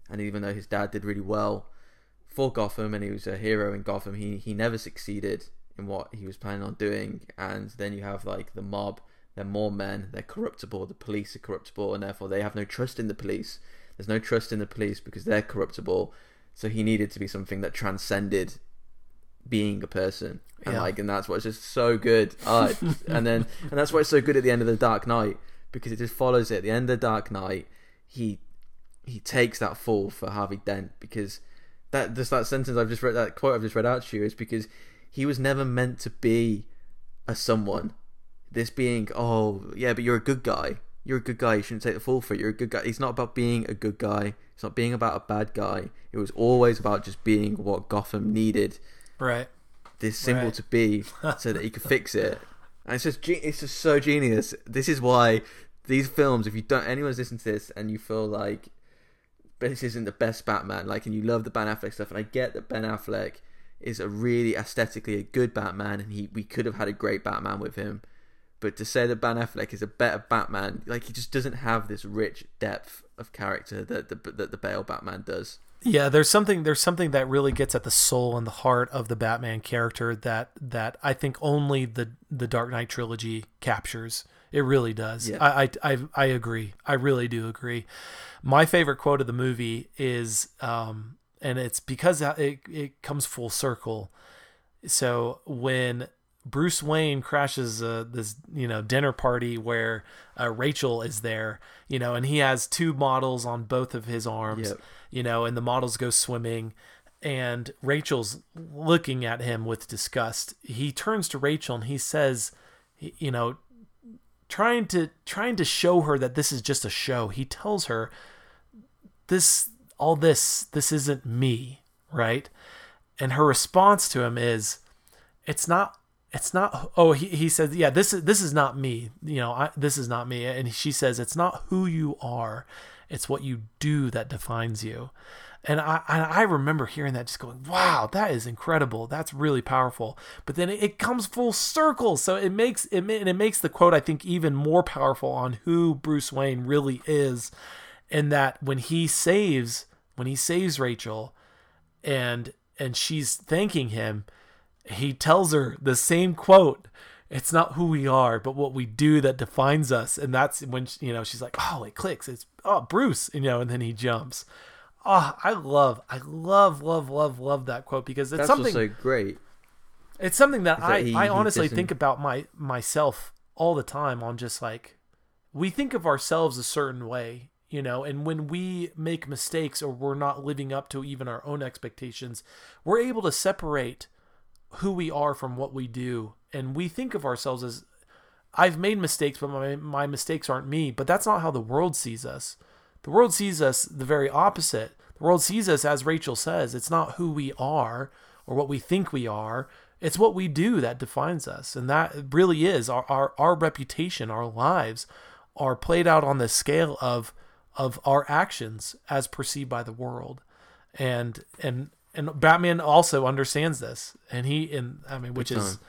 and even though his dad did really well for gotham and he was a hero in gotham he he never succeeded in what he was planning on doing. And then you have like the mob. They're more men. They're corruptible. The police are corruptible and therefore they have no trust in the police. There's no trust in the police because they're corruptible. So he needed to be something that transcended being a person. And Yeah. like and that's what's just so good. Uh, and then and that's why it's so good at the end of the dark knight because it just follows it. At the end of the dark knight he he takes that fall for harvey dent because that just that sentence i've just read that quote i've just read out to you is because he was never meant to be a someone. This being oh yeah but you're a good guy. You're a good guy. You shouldn't take the fall for it. You're a good guy. It's not about being a good guy. It's not being about a bad guy. It was always about just being what gotham needed Right. this symbol Right. to be so that he could fix it. And it's just it's just so genius. This is why these films, if you don't anyone's listening to this and you feel like this isn't the best Batman, like and you love the Ben Affleck stuff, and I get that Ben Affleck is a really aesthetically a good Batman, and he we could have had a great Batman with him. But to say that Ben Affleck is a better Batman, like he just doesn't have this rich depth of character that the that the Bale Batman does. Yeah, there's something there's something that really gets at the soul and the heart of the Batman character that that I think only the the Dark Knight trilogy captures. It really does. Yeah. I, I I I agree. I really do agree. My favorite quote of the movie is um and it's because it it comes full circle. So when Bruce Wayne crashes uh, this, you know, dinner party where uh, Rachel is there, you know, and he has two models on both of his arms, Yep. you know, and the models go swimming, and Rachel's looking at him with disgust. He turns to Rachel and he says, you know, trying to trying to show her that this is just a show. He tells her, this all this this isn't me, right? And her response to him is, it's not it's not oh he, he says yeah this is this is not me. You know I, this is not me. And she says it's not who you are. It's what you do that defines you. And I, I remember hearing that just going wow that is incredible. That's really powerful. But then it, it comes full circle. So it makes it and it makes the quote I think even more powerful on who Bruce Wayne really is. And that when he saves when he saves Rachel and and she's thanking him he tells her the same quote it's not who we are but what we do that defines us. And that's when you know she's like oh it clicks. It's oh bruce you know and then he jumps. Oh i love i love love love love that quote because it's That's something also great. it's something that that I, he- I honestly think about my myself all the time on just like we think of ourselves a certain way you know and when we make mistakes or we're not living up to even our own expectations we're able to separate who we are from what we do. And we think of ourselves as I've made mistakes but my my mistakes aren't me. But that's not how the world sees us. The world sees us the very opposite. The world sees us as Rachel says it's not who we are or what we think we are. It's what we do that defines us, and that really is our our, our reputation, our lives are played out on the scale of of our actions as perceived by the world, and and and Batman also understands this, and he and I mean, which is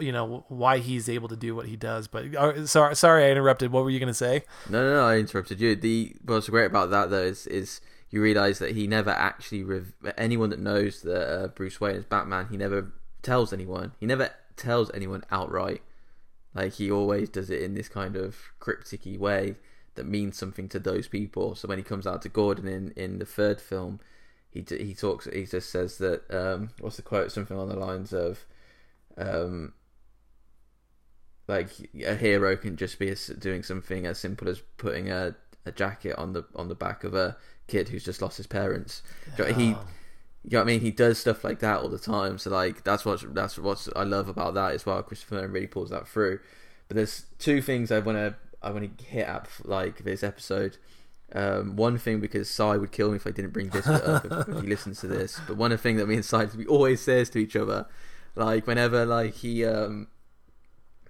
you know why he's able to do what he does. But uh, sorry, sorry, I interrupted. What were you going to say? No, no, no, I interrupted you. The what's great about that though is is you realize that he never actually rev- anyone that knows that uh, Bruce Wayne is Batman. He never tells anyone. He never tells anyone outright. Like he always does it in this kind of crypticy way that means something to those people. So when he comes out to Gordon in in the third film, he he talks. He just says that um, what's the quote? Something on the lines of. Um, like a hero can just be doing something as simple as putting a, a jacket on the on the back of a kid who's just lost his parents. Oh. He, you know what I mean? He does stuff like that all the time. So like that's what that's what I love about that as well. Christopher Nolan really pulls that through. But there's two things I want to I want to hit up like this episode. Um, one thing because Sai would kill me if I didn't bring this up if, if, he listens to this. But one thing that me and Sai we always says to each other, like whenever like he um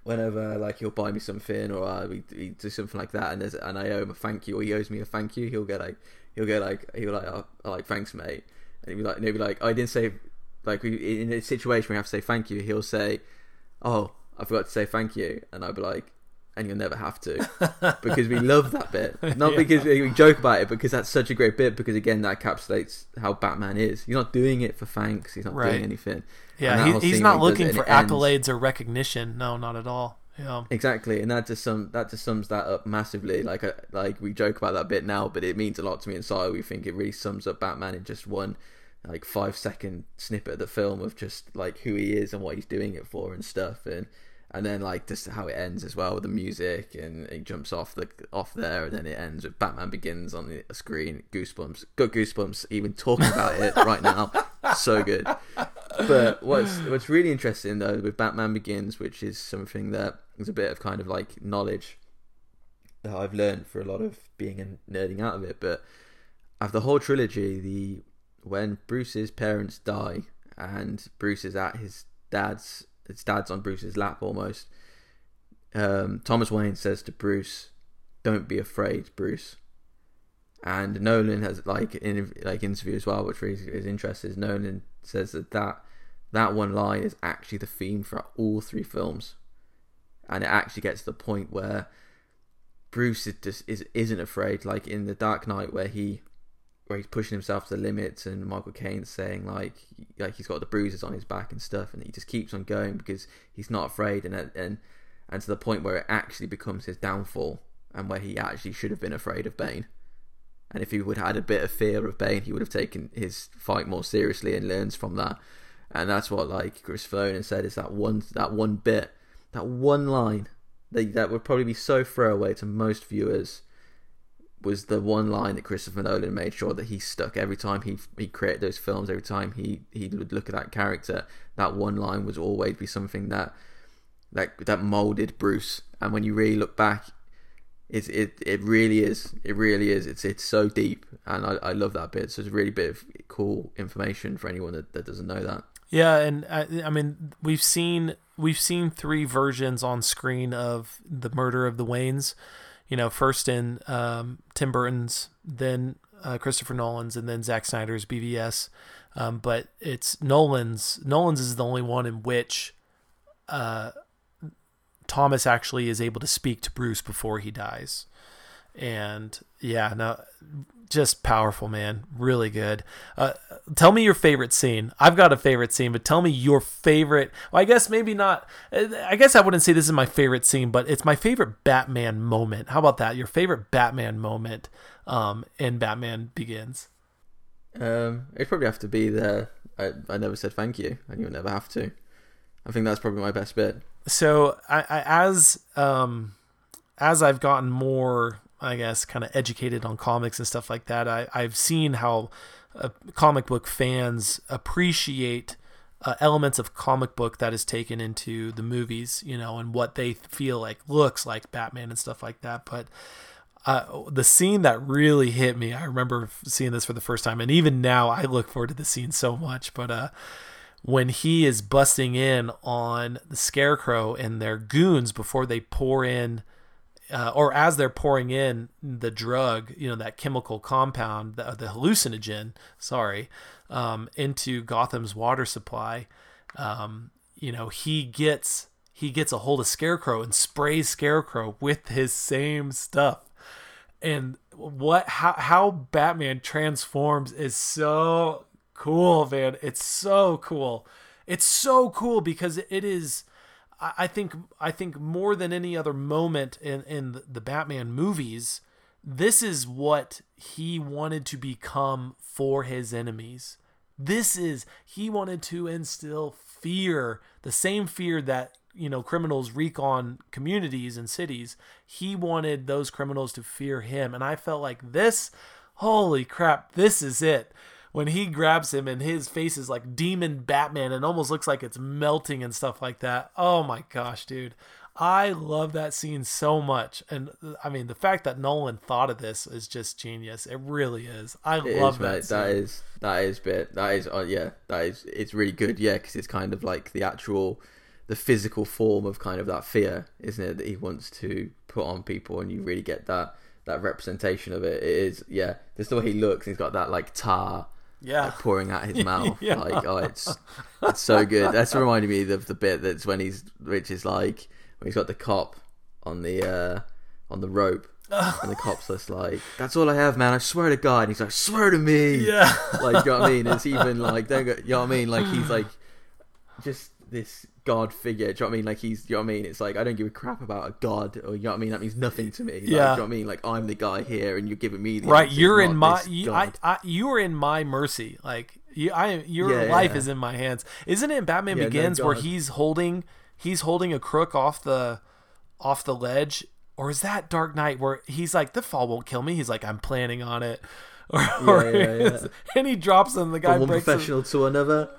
whenever like he'll buy me something or uh, we, we do something like that and there's and I owe him a thank you or he owes me a thank you, he'll get like he'll get like he'll like oh, like thanks mate, and he'll be like and he'll be like I didn't say like we, in a situation we have to say thank you, he'll say, oh I forgot to say thank you, and I'll be like and you'll never have to because we love that bit. Not yeah. because we joke about it because that's such a great bit because again that encapsulates how batman is. He's not doing it for thanks he's not right. doing anything. Yeah he, he's not looking for accolades ends. or recognition. No not at all. Yeah. Exactly and that just sum that just sums that up massively. Like a, uh, like we joke about that bit now but it means a lot to me inside we think it really sums up batman in just one like five second snippet of the film of just like who he is and what he's doing it for and stuff and and then like just how it ends as well with the music and it jumps off the off there and then it ends with Batman Begins on the screen. Goosebumps got goosebumps even talking about it right now. So good. But what's what's really interesting though with Batman Begins which is something that is a bit of kind of like knowledge that I've learned for a lot of being and nerding out of it but after the whole trilogy the when Bruce's parents die and Bruce is at his dad's his dad's on Bruce's lap almost. Um, Thomas Wayne says to Bruce, "Don't be afraid, Bruce." And Nolan has like in like interview as well, which really is interesting. Is Nolan says that that that one line is actually the theme for all three films, and it actually gets to the point where Bruce is just is isn't afraid. Like in the Dark Knight, where he where he's pushing himself to the limits, and Michael Caine's saying like like he's got the bruises on his back and stuff, and he just keeps on going because he's not afraid, and and and to the point where it actually becomes his downfall, and where he actually should have been afraid of Bane. And if he would have had a bit of fear of Bane, he would have taken his fight more seriously and learns from that. And that's what like Chris Nolan said is that one that one bit, that one line that that would probably be so throwaway to most viewers was the one line that Christopher Nolan made sure that he stuck every time he he created those films. Every time he he would look at that character, that one line was always be something that that that molded Bruce. And when you really look back, it it it really is. It really is. It's it's so deep, and I, I love that bit. So it's a really bit of cool information for anyone that, that doesn't know that. Yeah, and I, I mean we've seen we've seen three versions on screen of the murder of the Waynes you know, first in um, Tim Burton's, then uh, Christopher Nolan's, and then Zack Snyder's BVS. Um, but it's Nolan's. Nolan's is the only one in which uh, Thomas actually is able to speak to Bruce before he dies. And yeah, no, just powerful, man. Really good. Uh, tell me your favorite scene. I've got a favorite scene, but tell me your favorite. Well, I guess maybe not. I guess I wouldn't say this is my favorite scene, but it's my favorite Batman moment. How about that? Your favorite Batman moment um, in Batman Begins? Um, it'd probably have to be the I, I never said thank you, and you'll never have to. I think that's probably my best bit. So I, I as um as I've gotten more I guess, kind of educated on comics and stuff like that, I, I've seen how uh, comic book fans appreciate uh, elements of comic book that is taken into the movies, you know, and what they feel like looks like Batman and stuff like that. But uh, the scene that really hit me, I remember seeing this for the first time, and even now I look forward to the scene so much. But uh, when he is busting in on the Scarecrow and their goons before they pour in. Uh, or as they're pouring in the drug, you know, that chemical compound, the, the hallucinogen, sorry, um, into Gotham's water supply, um, you know, he gets he gets a hold of Scarecrow and sprays Scarecrow with his same stuff. And what how how Batman transforms is so cool, man. It's so cool. It's so cool because it is I think I think more than any other moment in in the Batman movies, this is what he wanted to become for his enemies. This is he wanted to instill fear, the same fear that you know criminals wreak on communities and cities. He wanted those criminals to fear him. And i felt like this holy crap this is it when he grabs him and his face is like demon batman and almost looks like it's melting and stuff like that. Oh my gosh dude. I love that scene so much. And i mean the fact that nolan thought of this is just genius. It really is. I It love is, that mate. scene. That is that is bit that is uh, yeah that is it's really good. Yeah because it's kind of like the actual the physical form of kind of that fear isn't it that he wants to put on people and you really get that that representation of it. It is yeah just the way he looks he's got that like tar yeah. like pouring out his mouth Yeah. like oh it's it's so good. That's reminding me of the bit that's when he's which is like when he's got the cop on the uh on the rope and the cop's just like that's all I have man. I swear to God. And he's like swear to me. Yeah. Like you know what I mean? It's even like don't go, you know what I mean? Like he's like just this god figure do you know what I mean? Like he's you know what I mean? It's like I don't give a crap about a god or you know what I mean? That means nothing to me. Like, Yeah. do you know what I mean? Like I'm the guy here and you're giving me the right answers, you're in my you, I, I, you are in my mercy. Like you i your Yeah, life yeah. is in my hands. Isn't it in batman Yeah, no begins where he's holding he's holding a crook off the off the ledge? Or is that dark knight where he's like the fall won't kill me. He's like i'm planning on it. Or, or yeah, yeah. and he drops him the guy from one breaks professional to another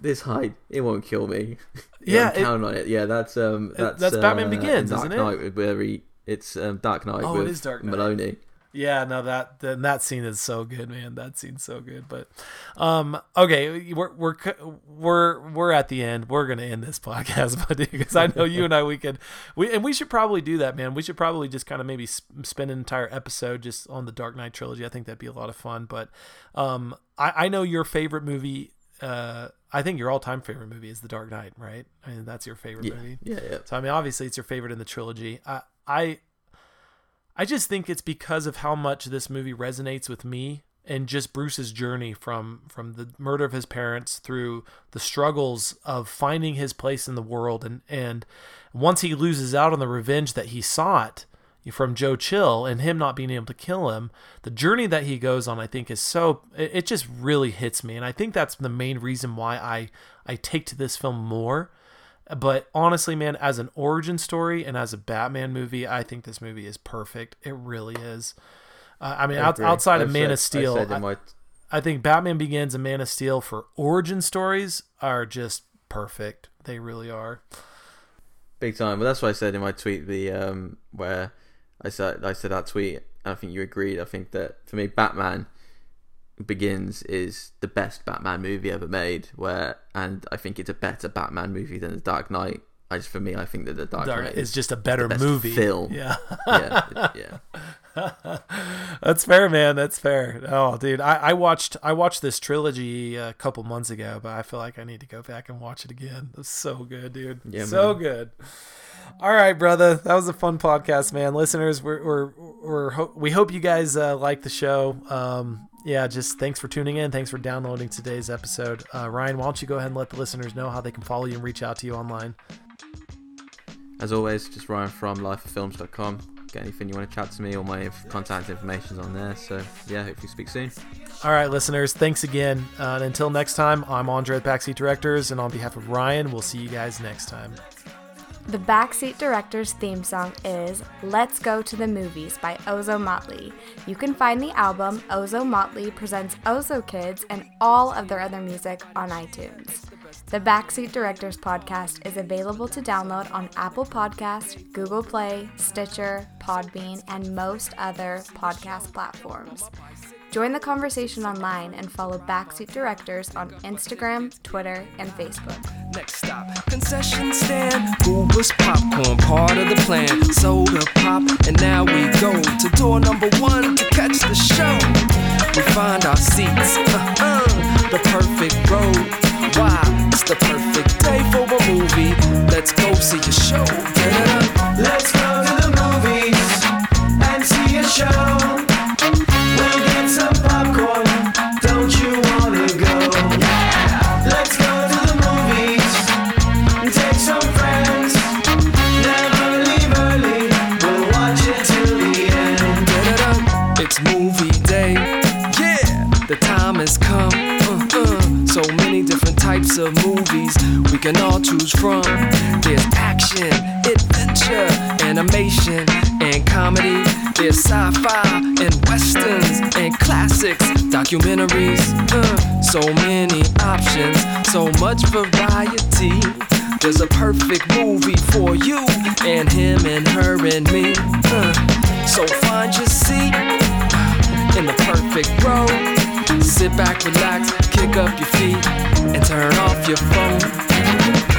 this height it won't kill me Yeah, it- counting on it yeah that's um that's that's Batman uh, Begins, Dark isn't it? Where he it's um, Dark Knight Oh, it is Dark Knight. Maloney Yeah, no, that then that scene is so good, man. That scene's so good. But um, okay, we're we're we're we're at the end. We're gonna end this podcast, buddy, because I know you and I we could we and we should probably do that, man. We should probably just kind of maybe sp- spend an entire episode just on the Dark Knight trilogy. I think that'd be a lot of fun. But um, I I know your favorite movie. Uh, I think your all-time favorite movie is The Dark Knight, right? I mean, that's your favorite yeah movie. yeah yeah So I mean, obviously, it's your favorite in the trilogy. I, I, I just think it's because of how much this movie resonates with me and just Bruce's journey from from the murder of his parents through the struggles of finding his place in the world and and once he loses out on the revenge that he sought from Joe Chill and him not being able to kill him, the journey that he goes on, I think, is so it, it just really hits me, and I think that's the main reason why I I take to this film more. But honestly, man, as an origin story and as a Batman movie, I think this movie is perfect. It really is. Uh, I mean, I out, outside of I've Man said- of Steel, I've said I, I think Batman Begins and Man of Steel for origin stories are just perfect. They really are. Big time. But that's what I said in my tweet. The um, where I said I said that tweet. And I think you agreed. I think that for me, Batman Begins is the best Batman movie ever made. Where and I think it's a better Batman movie than The Dark Knight. I just for me, I think that The Dark, Dark Knight is is just a better movie. film. Yeah. yeah, yeah. That's fair, man. That's fair. Oh, dude, I, I watched I watched this trilogy uh, a couple months ago, but I feel like I need to go back and watch it again. It's so good, dude. Yeah, so man. good. All right, brother. That was a fun podcast, man. Listeners, we're we're, we're ho- we hope you guys uh, like the show. Um, yeah, just thanks for tuning in. Thanks for downloading today's episode. Uh, Ryan, why don't you go ahead and let the listeners know how they can follow you and reach out to you online? As always, just Ryan from lifeoffilms.com. Get anything you want to chat to me, all my inf- contact information's on there. So yeah, hopefully speak soon. All right, listeners, thanks again. Uh, and until next time, I'm Andre at Backseat Directors, and on behalf of Ryan, we'll see you guys next time. The Backseat Director's theme song is Let's Go to the Movies by Ozo Motley. You can find the album Ozo Motley Presents Ozo Kids and all of their other music on iTunes. The Backseat Directors podcast is available to download on Apple Podcast, Google Play, Stitcher, Podbean, and most other podcast platforms. Join the conversation online and follow Backseat Directors on Instagram, Twitter, and Facebook. Next stop, concession stand. Goober's popcorn, part of the plan. Soda pop, and now we go to door number one to catch the show. We find our seats, uh-uh, the perfect road. Why? It's the perfect day for a movie. Let's go see a show. Let's go to the movies and see a show. Types of movies we can all choose from. There's action, adventure, animation, and comedy. There's sci-fi and westerns and classics, documentaries. Uh, so many options, so much variety. There's a perfect movie for you and him and her and me. Uh, so find your seat in the perfect row. Sit back, relax, kick up your feet, and turn off your phone.